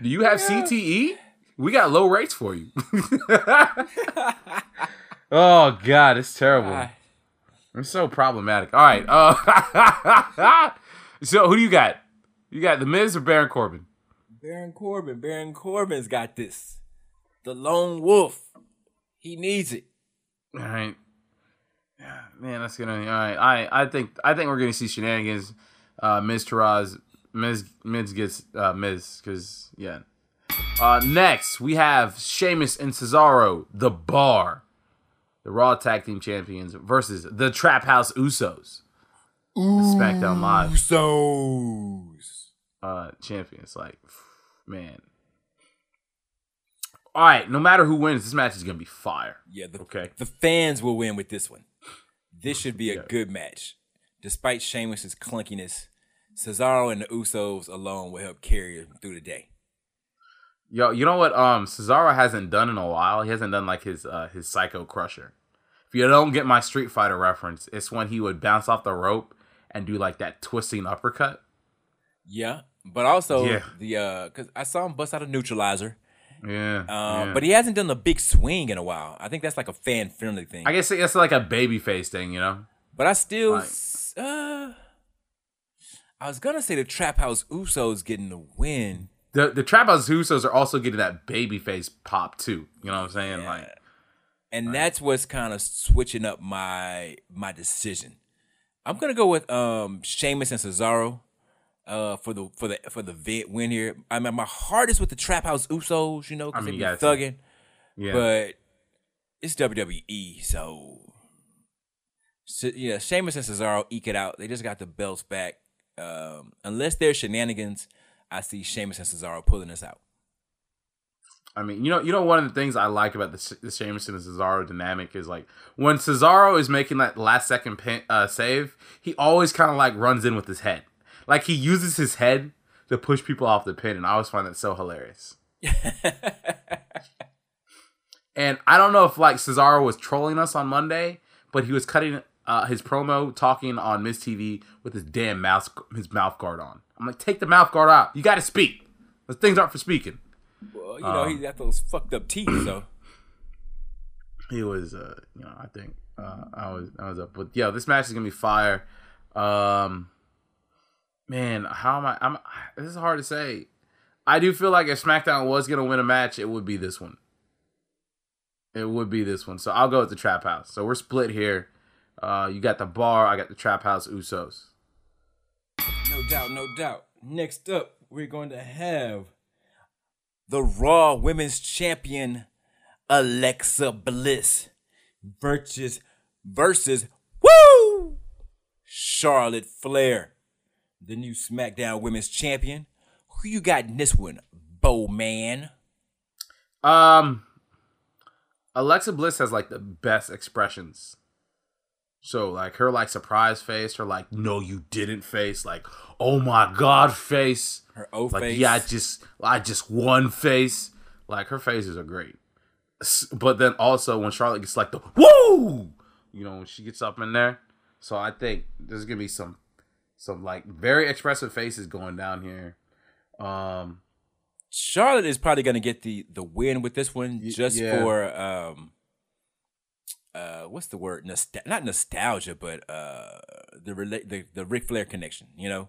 Do you have CTE? We got low rates for you. oh God, it's terrible. It's so problematic. All right. Uh, so who do you got? You got the Miz or Baron Corbin? Baron Corbin. Baron Corbin's got this. The lone wolf. He needs it. All right. Yeah, Man, that's gonna. All right. I I think I think we're gonna see shenanigans. Uh, Miztourage, Miz Miz gets uh, Miz because yeah. Uh, next we have Sheamus and Cesaro, the Bar, the Raw Tag Team Champions versus the Trap House Usos, the SmackDown Live Usos. uh champions. Like, man. All right, no matter who wins, this match is gonna be fire. Yeah, the, Okay. the fans will win with this one. This should be a good match. Despite Sheamus' clunkiness, Cesaro and the Usos alone will help carry him through the day. Yo, you know what? Um, Cesaro hasn't done in a while. He hasn't done like his uh his Psycho Crusher. If you don't get my Street Fighter reference, it's when he would bounce off the rope and do like that twisting uppercut. Yeah, but also Yeah. the uh, because I saw him bust out a neutralizer. Yeah, Uh, yeah. But he hasn't done the big swing in a while. I think that's like a fan friendly thing. I guess it's like a baby face thing, you know. but I still, Like- uh, I was gonna say the Trap House Usos getting the win. The the Trap House Usos are also getting that baby face pop too. You know what I'm saying? Like, and that's what's kind of switching up my my decision. I'm gonna go with um Sheamus and Cesaro uh for the for the for the vi- win here. I mean, my heart is with the Trap House Usos, you know, because I mean, they be thugging. Yeah. But it's WWE, so, so yeah, Sheamus and Cesaro eke it out. They just got the belts back. Um, unless there's shenanigans, I see Sheamus and Cesaro pulling us out. I mean, you know, you know, one of the things I like about the, the Sheamus and Cesaro dynamic is like when Cesaro is making that last second pin, uh, save, he always kind of like runs in with his head, like he uses his head to push people off the pin, and I always find that so hilarious. and I don't know if like Cesaro was trolling us on Monday, but he was cutting uh, his promo talking on Miz TV with his damn mouth his mouth guard on. I'm like, take the mouth guard out. You got to speak. Those things aren't for speaking. Well, you know, he's got those fucked up teeth, so. he was uh you know i think uh i was i was up but yeah this match is gonna be fire um man how am i i'm this is hard to say. I do feel like if smackdown was gonna win a match it would be this one. It would be this one. So i'll go with the trap house. So we're split here. Uh you got the bar i got the trap house usos. No doubt, no doubt. Next up, we're going to have the Raw Women's Champion Alexa Bliss versus versus Woo! Charlotte Flair, the new SmackDown Women's Champion. Who you got in this one, Boman? Um, Alexa Bliss has like the best expressions. So like her like surprise face, her like no you didn't face, like oh my god face, Her O like face. yeah I just I just won face. Like her faces are great, but then also when Charlotte gets like the woo, you know when she gets up in there. So I think there's gonna be some some like very expressive faces going down here. Um, Charlotte is probably going to get the the win with this one just yeah. for um uh what's the word? Nostal- not nostalgia but uh the rela- the the Ric Flair connection you know?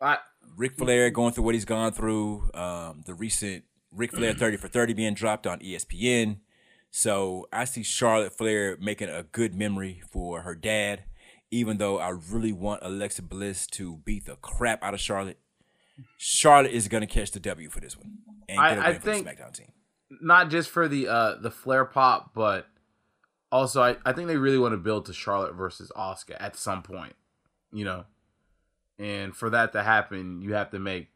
I Ric Flair going through what he's gone through um the recent Ric Flair 30 for 30 being dropped on ESPN so I see Charlotte Flair making a good memory for her dad even though I really want Alexa Bliss to beat the crap out of Charlotte Charlotte is going to catch the W for this one and get a I for think- the SmackDown team. not just for the uh the Flair pop, but also I, I think they really want to build to Charlotte versus Asuka at some point, you know. And for that to happen, you have to make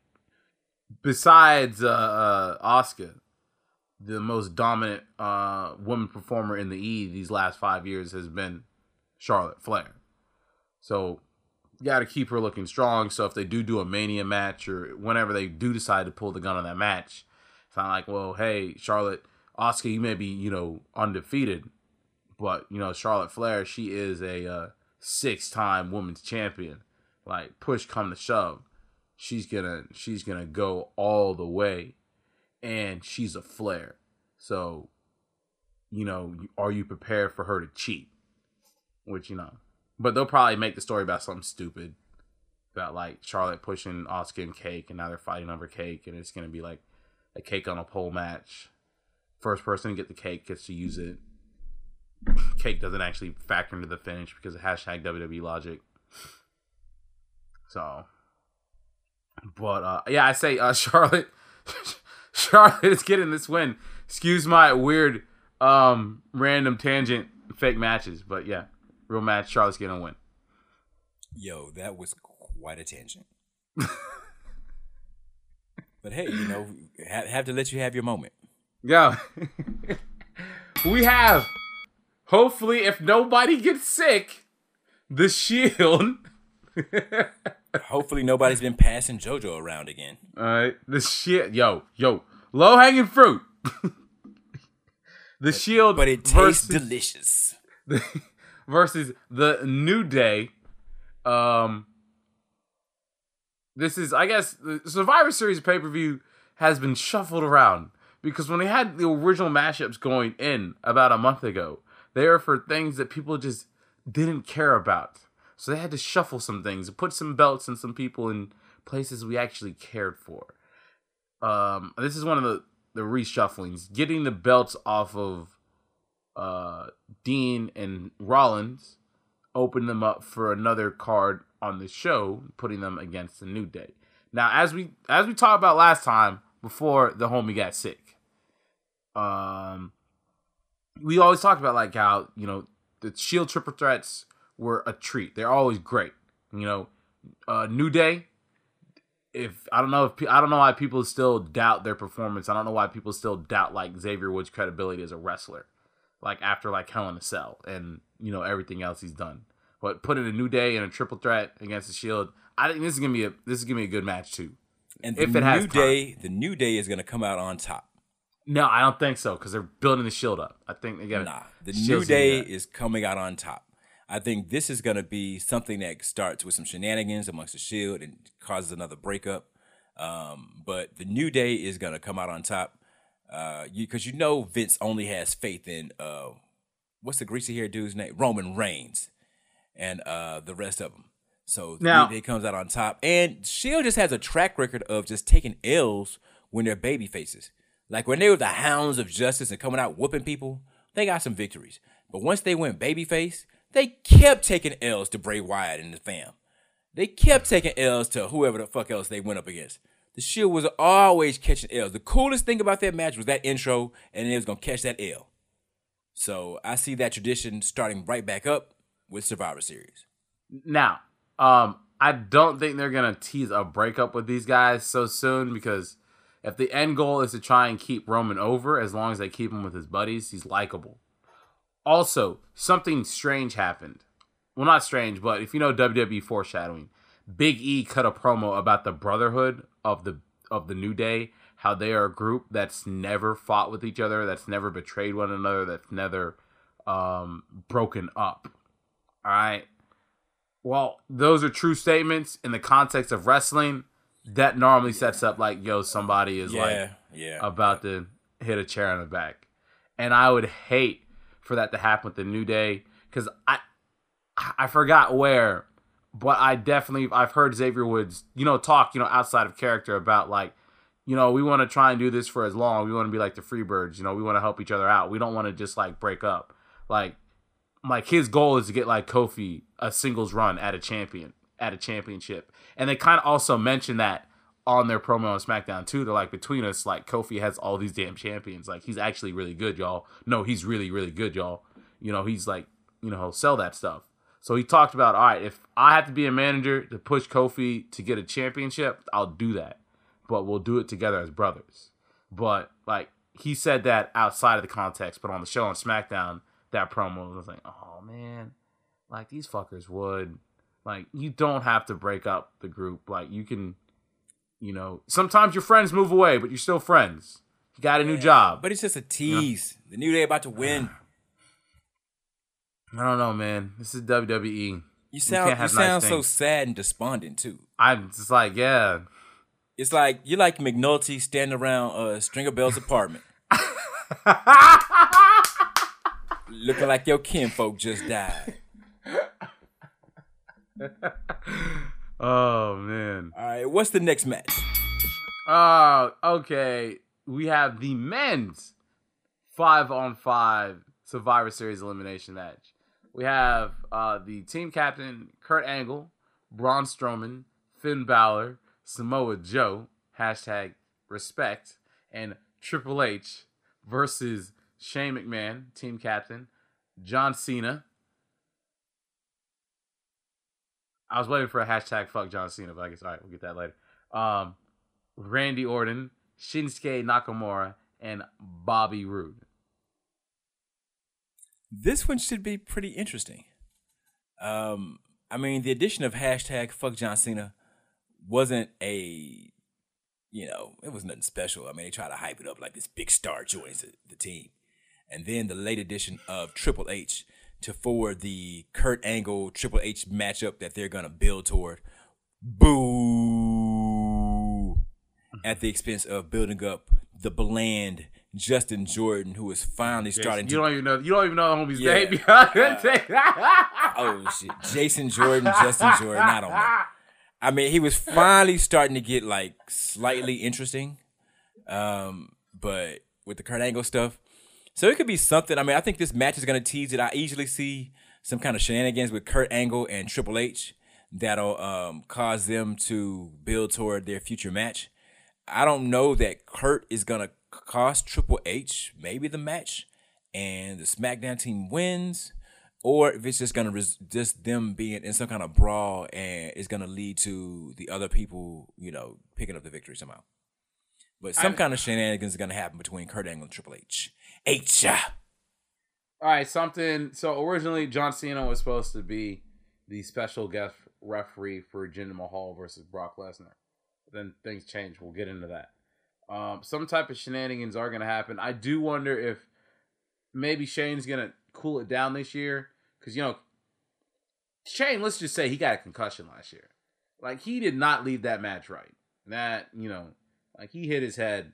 besides uh, uh Asuka, the most dominant uh woman performer in the E these last five years has been Charlotte Flair. So you got to keep her looking strong. So if they do do a Mania match or whenever they do decide to pull the gun on that match, it's not like, well, hey, Charlotte, Asuka, you may be, you know, undefeated, but you know, Charlotte Flair, she is a uh, six-time women's champion. Like push come to shove, she's gonna she's gonna go all the way, and she's a Flair. So, you know, are you prepared for her to cheat? Which you know, but they'll probably make the story about something stupid, about like Charlotte pushing Asuka and Cake, and now they're fighting over Cake, and it's gonna be like a cake on a pole match. First person to get the cake gets to use it. Cake doesn't actually factor into the finish because of hashtag WWE logic. So, but uh, yeah, I say uh, Charlotte. Charlotte is getting this win. Excuse my weird, um, random tangent, fake matches, but yeah, real match. Charlotte's gonna win. Yo, that was quite a tangent. but hey, you know, have, have to let you have your moment. Go. we have, hopefully, if nobody gets sick, the Shield. Hopefully, nobody's been passing JoJo around again. All right, the shit, yo, yo, low hanging fruit. the Shield, But it tastes versus, delicious. Versus the New Day. Um, this is, I guess, the Survivor Series pay per view has been shuffled around because when they had the original mashups going in about a month ago, they were for things that people just didn't care about. So they had to shuffle some things, put some belts and some people in places we actually cared for. Um, this is one of the the reshufflings, getting the belts off of uh, Dean and Rollins, open them up for another card on the show, putting them against the New Day. Now, as we as we talked about last time, before the homie got sick, um, we always talked about like how you know the Shield triple threats were a treat. They're always great. You know, uh, New Day. If I don't know if I don't know why people still doubt their performance. I don't know why people still doubt like Xavier Woods' credibility as a wrestler, like after like Hell in a Cell and you know everything else he's done. But putting a New Day in a triple threat against the Shield, I think this is gonna be a this is gonna be a good match too. And the If it has new time. day, the new day is gonna come out on top. No, I don't think so because they're building the Shield up. I think they got Nah, the new day is coming out on top. I think this is gonna be something that starts with some shenanigans amongst the Shield and causes another breakup. Um, but the new day is gonna come out on top. Uh, you because you know Vince only has faith in uh, what's the greasy hair dude's name? Roman Reigns, and uh, the rest of them. So Now- day comes out on top, and Shield just has a track record of just taking L's when they're baby faces. Like when they were the hounds of justice and coming out whooping people, they got some victories. But once they went babyface, they kept taking L's to Bray Wyatt and the fam. They kept taking L's to whoever the fuck else they went up against. The Shield was always catching L's. The coolest thing about that match was that intro, and it was gonna catch that L. So I see that tradition starting right back up with Survivor Series. Now, um, I don't think they're gonna tease a breakup with these guys so soon because if the end goal is to try and keep Roman over, as long as they keep him with his buddies, he's likable. Also, something strange happened. Well, not strange, but if you know WWE foreshadowing, Big E cut a promo about the brotherhood of the of the New Day, how they are a group that's never fought with each other, that's never betrayed one another, that's never um, broken up. All right. Well, those are true statements in the context of wrestling. That normally sets up like, yo, somebody is like yeah. about to hit a chair on the back, and I would hate for that to happen with the New Day because I I forgot where, but I definitely I've heard Xavier Woods you know talk you know outside of character about like you know we want to try and do this for as long we want to be like the Freebirds you know we want to help each other out we don't want to just like break up like like his goal is to get like Kofi a singles run at a champion at a championship, and they kind of also mentioned that on their promo on SmackDown too. They're like between us, like Kofi has all these damn champions. Like he's actually really good, y'all. No, he's really really good, y'all. You know he's like you know sell that stuff. So he talked about all right, if I have to be a manager to push Kofi to get a championship, I'll do that, but we'll do it together as brothers. But like he said that outside of the context, but on the show on SmackDown, that promo was like, oh man, like these fuckers would, like you don't have to break up the group. Like you can, you know, sometimes your friends move away, but you're still friends. You got a new job. But it's just a tease. The New Day about to win. I don't know, man. This is WWE. You sound you, nice sound so sad and despondent too. I'm just like, yeah. It's like you're like McNulty standing around uh, Stringer Bell's apartment, looking like your kinfolk just died. Oh man. All right, what's the next match? Oh, okay. We have the men's five on five Survivor Series elimination match. We have uh, the team captain Kurt Angle, Braun Strowman, Finn Balor, Samoa Joe, hashtag respect, and Triple H versus Shane McMahon, team captain, John Cena. I was waiting for a hashtag fuck John Cena, but I guess all right, we'll get that later. Um, Randy Orton, Shinsuke Nakamura, and Bobby Roode. This one should be pretty interesting. Um, I mean, the addition of hashtag fuck John Cena wasn't a, you know, it was nothing special. I mean, they try to hype it up like this big star joins the, team. And then the late addition of Triple H to forward the Kurt Angle Triple H matchup that they're going to build toward. Boo! At the expense of building up the bland Justin Jordan, who is finally starting you to don't even know. You don't even know the homie's Yeah. name that. oh shit, Jason Jordan, Justin Jordan. I don't know. I mean, he was finally starting to get like slightly interesting, um, but with the Kurt Angle stuff, so it could be something. I mean, I think this match is gonna tease it. I easily see some kind of shenanigans with Kurt Angle and Triple H that'll um, cause them to build toward their future match. I don't know that Kurt is gonna cost Triple H maybe the match, and the SmackDown team wins, or if it's just gonna res- just them being in some kind of brawl and it's gonna lead to the other people, you know, picking up the victory somehow. But some kind of shenanigans is gonna happen between Kurt Angle and Triple H. H. All right, something. So originally, John Cena was supposed to be the special guest referee for Jinder Mahal versus Brock Lesnar. Then things changed. We'll get into that. Um, some type of shenanigans are going to happen. I do wonder if maybe Shane's going to cool it down this year because you know Shane. Let's just say he got a concussion last year. Like he did not leave that match right. That you know, like he hit his head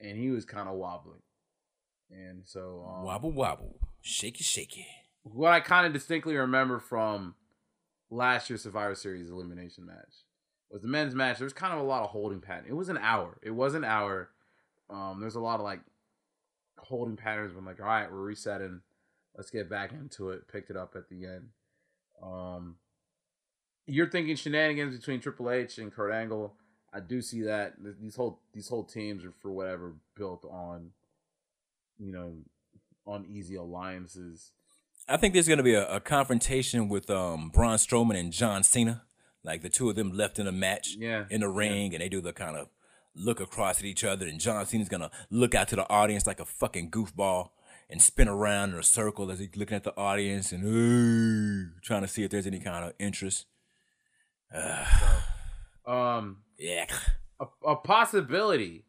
and he was kind of wobbling. And so um, Wobble wobble, shaky shaky. what I kind of distinctly remember from last year's Survivor Series elimination match was the men's match. There was kind of a lot of holding pattern. It was an hour. It was an hour. Um, there's a lot of like holding patterns. When like, all right, we're resetting. Let's get back into it. Picked it up at the end. Um, you're thinking shenanigans between Triple H and Kurt Angle. I do see that these whole these whole teams are for whatever built on, you know, on easy alliances. I think there's gonna be a, a confrontation with um Braun Strowman and John Cena. Like the two of them left in a match Yeah. in the ring, and they do the kind of look across at each other, and John Cena's gonna look out to the audience like a fucking goofball and spin around in a circle as he's looking at the audience and "Ooh," trying to see if there's any kind of interest. Um, Yeah. a, a possibility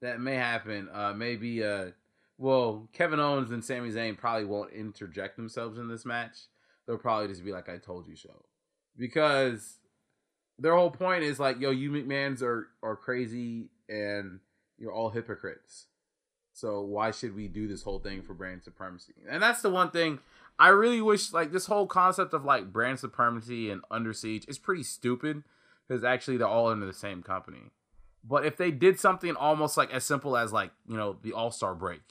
that may happen. Uh, maybe uh, well, Kevin Owens and Sami Zayn probably won't interject themselves in this match. They'll probably just be like, "I told you so," because their whole point is like, "Yo, you McMahon's are are crazy and you're all hypocrites." So why should we do this whole thing for brand supremacy? And that's the one thing I really wish like this whole concept of like brand supremacy and under siege is pretty stupid because actually they're all under the same company. But if they did something almost like as simple as like, you know, the All-Star break,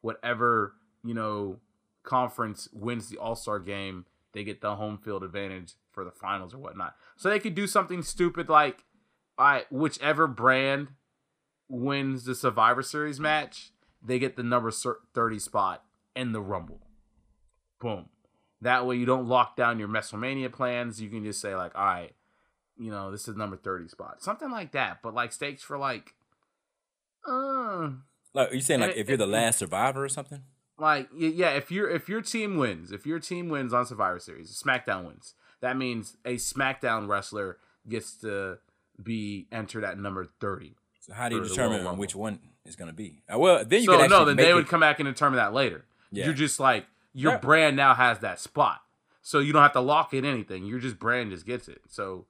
whatever, you know, conference wins the All-Star game, they get the home field advantage for the finals or whatnot. So they could do something stupid like I whichever brand wins the Survivor Series match, they get the number 30 spot in the Rumble. Boom. That way you don't lock down your WrestleMania plans. You can just say like, all right, you know, this is number 30 spot. Something like that. But like stakes for like uh Like are you saying like And if you're the last survivor or something? like yeah, if your if your team wins, if your team wins on Survivor Series, SmackDown wins. That means a SmackDown wrestler gets to be entered at number 30. So how do you determine which one is gonna be? Uh, well, then you so no, then they it- would come back and determine that later. Yeah. You're just like your Yeah. brand now has that spot, so you don't have to lock in anything. Your just brand just gets it. So,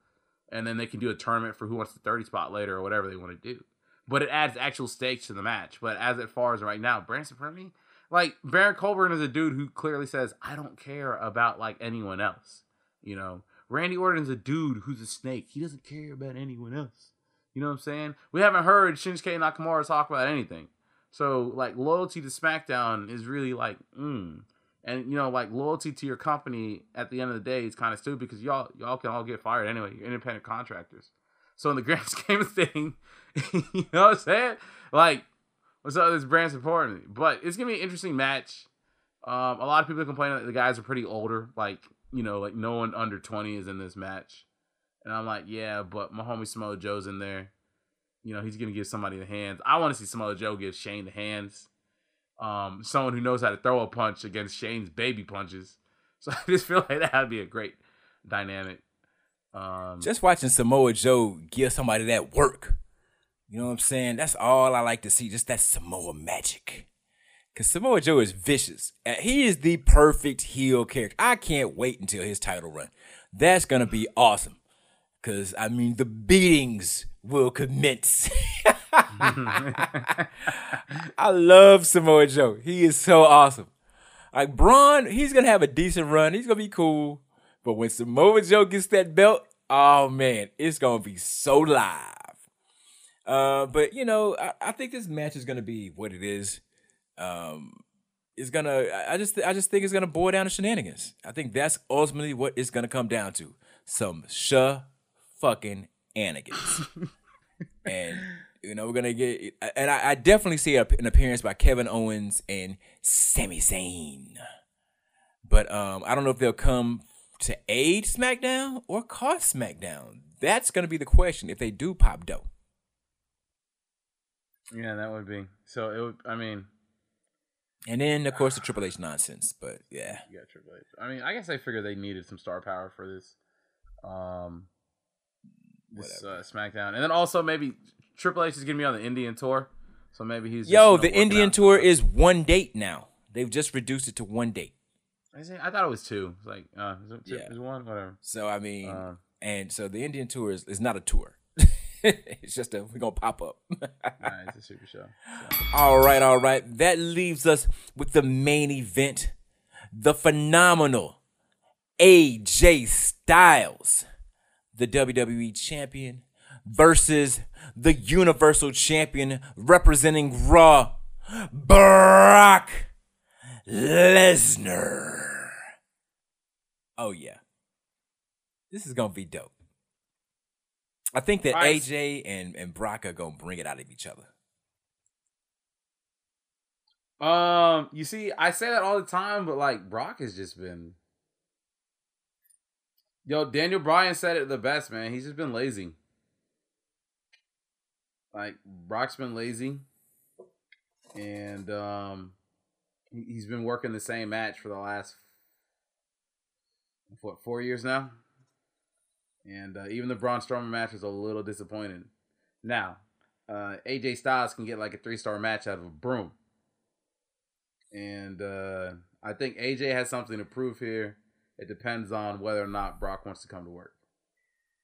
and then they can do a tournament for who wants the thirty spot later or whatever they want to do. But it adds actual stakes to the match. But as it far as right now, brand supremacy, like Baron Corbin is a dude who clearly says, "I don't care about like anyone else." You know, Randy Orton's a dude who's a snake. He doesn't care about anyone else. You know what I'm saying? We haven't heard Shinsuke Nakamura talk about anything. So like loyalty to SmackDown is really like, mm. and you know like loyalty to your company at the end of the day is kind of stupid because y'all y'all can all get fired anyway. You're independent contractors. So in the grand scheme of thing, you know what I'm saying? Like, what's up? This brand supporting, but it's gonna be an interesting match. Um, a lot of people complain that the guys are pretty older. Like, you know, like no one under 20 is in this match. And I'm like, yeah, but my homie Samoa Joe's in there. You know, he's gonna give somebody the hands. I want to see Samoa Joe give Shane the hands. Um, someone who knows how to throw a punch against Shane's baby punches. So I just feel like that would be a great dynamic. Um, just watching Samoa Joe give somebody that work. You know what I'm saying? That's all I like to see. Just that Samoa magic. Cause Samoa Joe is vicious. He is the perfect heel character. I can't wait until his title run. That's gonna be awesome. Cause I mean the beatings will commence. I love Samoa Joe. He is so awesome. Like Braun, he's gonna have a decent run. He's gonna be cool. But when Samoa Joe gets that belt, oh man, it's gonna be so live. Uh, but you know, I, I think this match is gonna be what it is. Um, it's gonna. I I just, I just think it's gonna boil down to shenanigans. I think that's ultimately what it's gonna come down to. Some sh fucking anigans. and You know, we're gonna get, and I, I definitely see a, an appearance by Kevin Owens and Sami Zayn. But um, I don't know if they'll come to aid SmackDown or cost SmackDown. That's gonna be the question if they do pop dough. Yeah, that would be. So it would. I mean, And then of course the Triple H nonsense. But yeah, you got Triple H. I mean, I guess I figured they needed some star power for this. Um, this uh, SmackDown, and then also maybe Triple H is gonna be on the Indian tour, so maybe he's just, yo, you know, the Indian tour is one date now. They've just reduced it to one date. Is it? I thought it was two. It's like, uh, is it two? Yeah. Is one? Whatever. So I mean, Uh. and so the Indian tour is, is not a tour. it's just a we're gonna pop up. Nah, it's a super show. So. all right, all right. That leaves us with the main event, the phenomenal AJ Styles, the WWE champion, versus the Universal champion representing Raw, Brock Lesnar. Oh yeah. This is gonna be dope. I think that right. AJ and, and Brock are gonna bring it out of each other. Um, you see, I say that all the time, but like Brock has just been. Yo, Daniel Bryan said it the best, man. He's just been lazy. Like Brock's been lazy, and um, he- he's been working the same match for the last what four years now. And uh, even the Braun Strowman match was a little disappointing. Now, uh, AJ Styles can get like a three star match out of a broom and uh, I think AJ has something to prove here. It depends on whether or not Brock wants to come to work.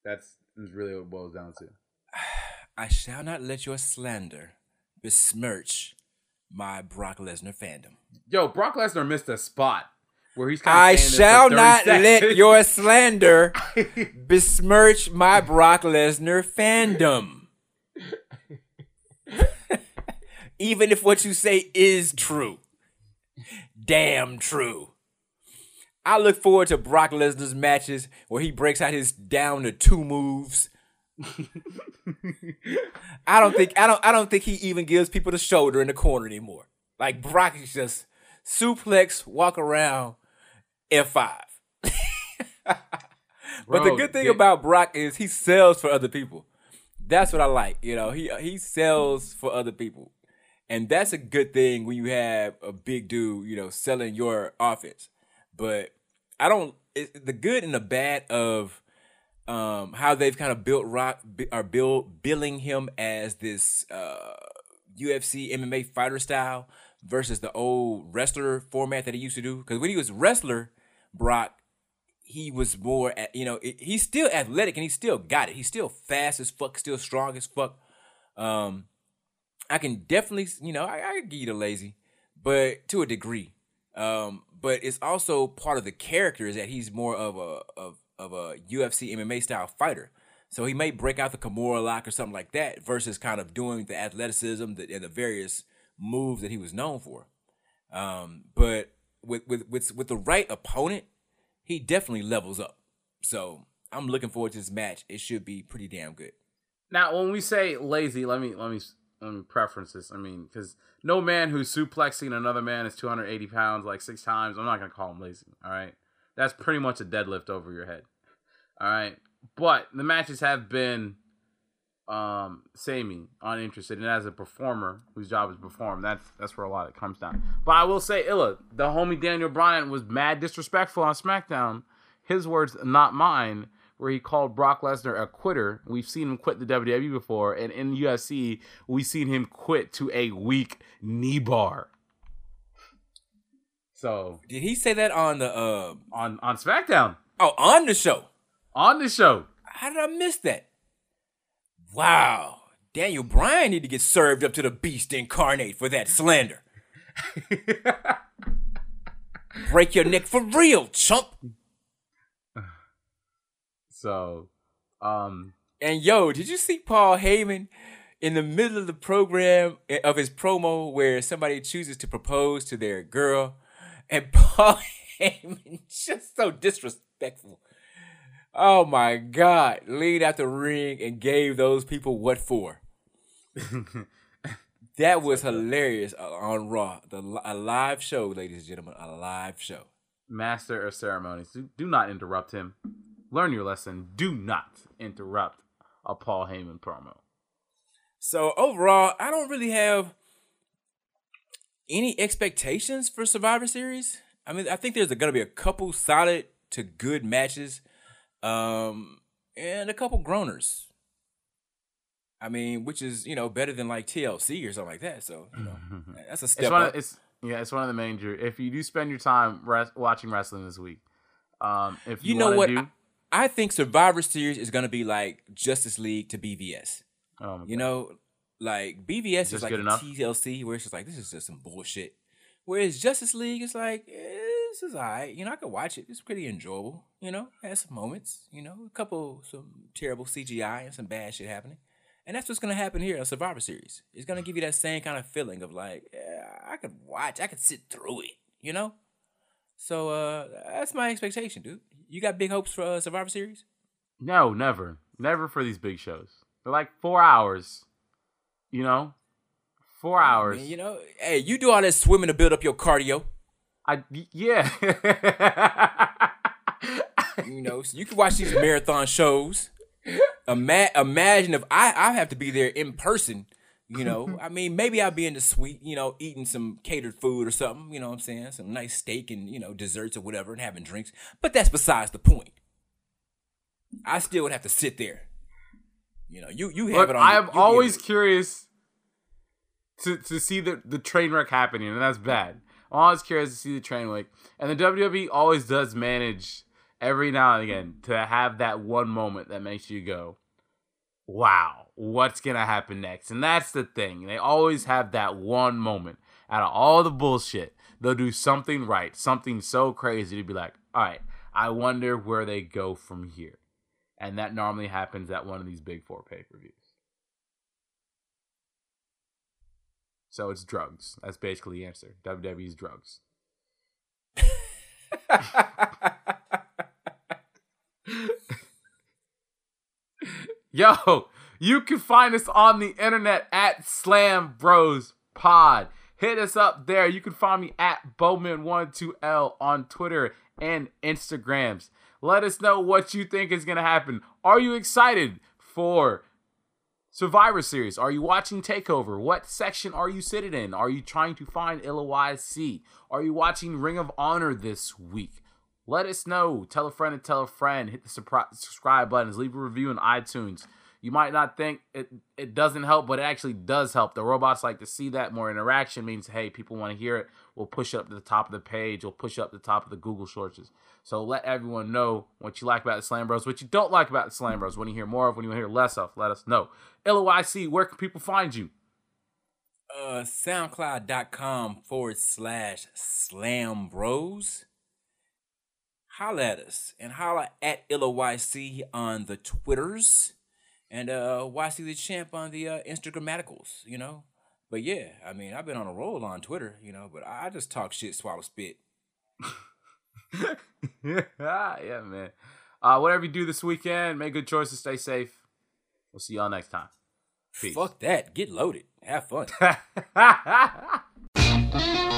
That's really what it boils down to. I shall not let your slander besmirch my Brock Lesnar fandom. Yo, Brock Lesnar missed a spot where he's. Kind I shall not let your slander besmirch my Brock Lesnar fandom. Even if what you say is true. Damn true. I look forward to Brock Lesnar's matches where he breaks out his down to two moves. I don't think I don't I don't think he even gives people the shoulder in the corner anymore. Like Brock is just suplex, walk around, F5. but the good thing about Brock is he sells for other people. That's what I like. You know, he he sells for other people. And that's a good thing when you have a big dude, you know, selling your offense. But I don't it, the good and the bad of um how they've kind of built Brock or build billing him as this uh UFC MMA fighter style versus the old wrestler format that he used to do cuz when he was wrestler Brock he was more you know he's still athletic and he still got it he's still fast as fuck still strong as fuck um I can definitely, you know, I, I give you the lazy, but to a degree. Um, but it's also part of the character is that he's more of a of of a UFC MMA style fighter. So he may break out the Kimura lock or something like that, versus kind of doing the athleticism and the various moves that he was known for. Um, but with with with with the right opponent, he definitely levels up. So I'm looking forward to this match. It should be pretty damn good. Now, when we say lazy, let me let me let me preference this. I mean, because no man who's suplexing another man is 280 pounds like six times. I'm not gonna call him lazy. All right, that's pretty much a deadlift over your head. All right, but the matches have been um samey, uninterested, and as a performer whose job is perform, that's that's where a lot of it comes down. But I will say, Illa, the homie Daniel Bryan was mad disrespectful on SmackDown. His words, not mine, where he called Brock Lesnar a quitter. We've seen him quit the WWE before, and in UFC, we've seen him quit to a weak knee bar. So Did he say that on the uh on on SmackDown, oh on the show? on the show, How did I miss that? Wow. Daniel Bryan need to get served up to the beast incarnate for that slander. Break your neck for real, chump. so um, And yo, did you see Paul Heyman in the middle of the program eh, of his promo where somebody chooses to propose to their girl and Paul Heyman just so disrespectful. Oh my God. Leaned out the ring and gave those people what for? That was hilarious uh, on Raw. The a live show, ladies and gentlemen, a live show. Master of ceremonies. Do, do not interrupt him. Learn your lesson. Do not interrupt a Paul Heyman promo. So overall, I don't really have any expectations for Survivor Series. I mean, I think there's going to be a couple solid to good matches, um, and a couple groaners. I mean, which is you know better than like TLC or something like that. So you know, that's a step It's one up. of it's yeah, it's one of the major. If you do spend your time res- watching wrestling this week, um, if you, you know what? do, I, I think Survivor Series is going to be like Justice League to BVS. oh You God. know, like BVS is Just like? TLC where it's just like this is just some bullshit. Whereas Justice League is like eh, this is alright. You know, I could watch it. It's pretty enjoyable. You know, has some moments. You know, a couple some terrible CGI and some bad shit happening. And that's what's gonna happen here on Survivor Series. It's gonna give you that same kind of feeling of like, yeah, I could watch, I could sit through it. You know. So uh that's my expectation, dude. You got big hopes for uh, Survivor Series? no, never, never for these big shows. They're like four hours. You know, four hours. Man, you know, hey, you do all that swimming to build up your cardio. I yeah. You know, so you can watch these marathon shows. Ima- imagine if I I have to be there in person. You know, I mean, maybe I'll be in the suite, you know, eating some catered food or something. You know what I'm saying? Some nice steak and you know desserts or whatever, and having drinks. But that's besides the point. I still would have to sit there. You know, you you have Look, it on. I am always curious to to see the the train wreck happening, and that's bad. I'm always curious to see the train wreck, and the WWE always does manage every now and again to have that one moment that makes you go, "Wow, what's gonna happen next?" And that's the thing; they always have that one moment out of all the bullshit. They'll do something right, something so crazy to be like, "All right, I wonder where they go from here." And that normally happens at one of these big four pay per views. So it's drugs. That's basically the answer. WWE's drugs. Yo, you can find us on the internet at Slambros Pod. Hit us up there. You can find me at Boman12L on Twitter and Instagrams. Let us know what you think is going to happen. Are you excited for Survivor Series? Are you watching Takeover? What section are you sitting in? Are you trying to find Illa YC? Are you watching Ring of Honor this week? Let us know. Tell a friend and tell a friend. Hit the subscribe buttons. Leave a review on iTunes. You might not think it, it doesn't help, but it actually does help. The robots like to see that more interaction means, hey, people want to hear it. We'll push it up to the top of the page. We'll push it up to the top of the Google searches. So let everyone know what you like about the Slambros, what you don't like about the Slambros. When you hear more of, when you hear less of, let us know. Illa YC, where can people find you? uh, soundcloud.com forward slash slam bros. Holla at us and holla at Illa YC on the Twitters and uh, YC the Champ on the uh, Instagrammaticals, you know. But yeah, I mean, I've been on a roll on Twitter, you know, but I just talk shit, swallow spit. yeah, man. Uh, whatever you do this weekend, make good choices, stay safe. We'll see y'all next time. Peace. Fuck that. Get loaded. Have fun.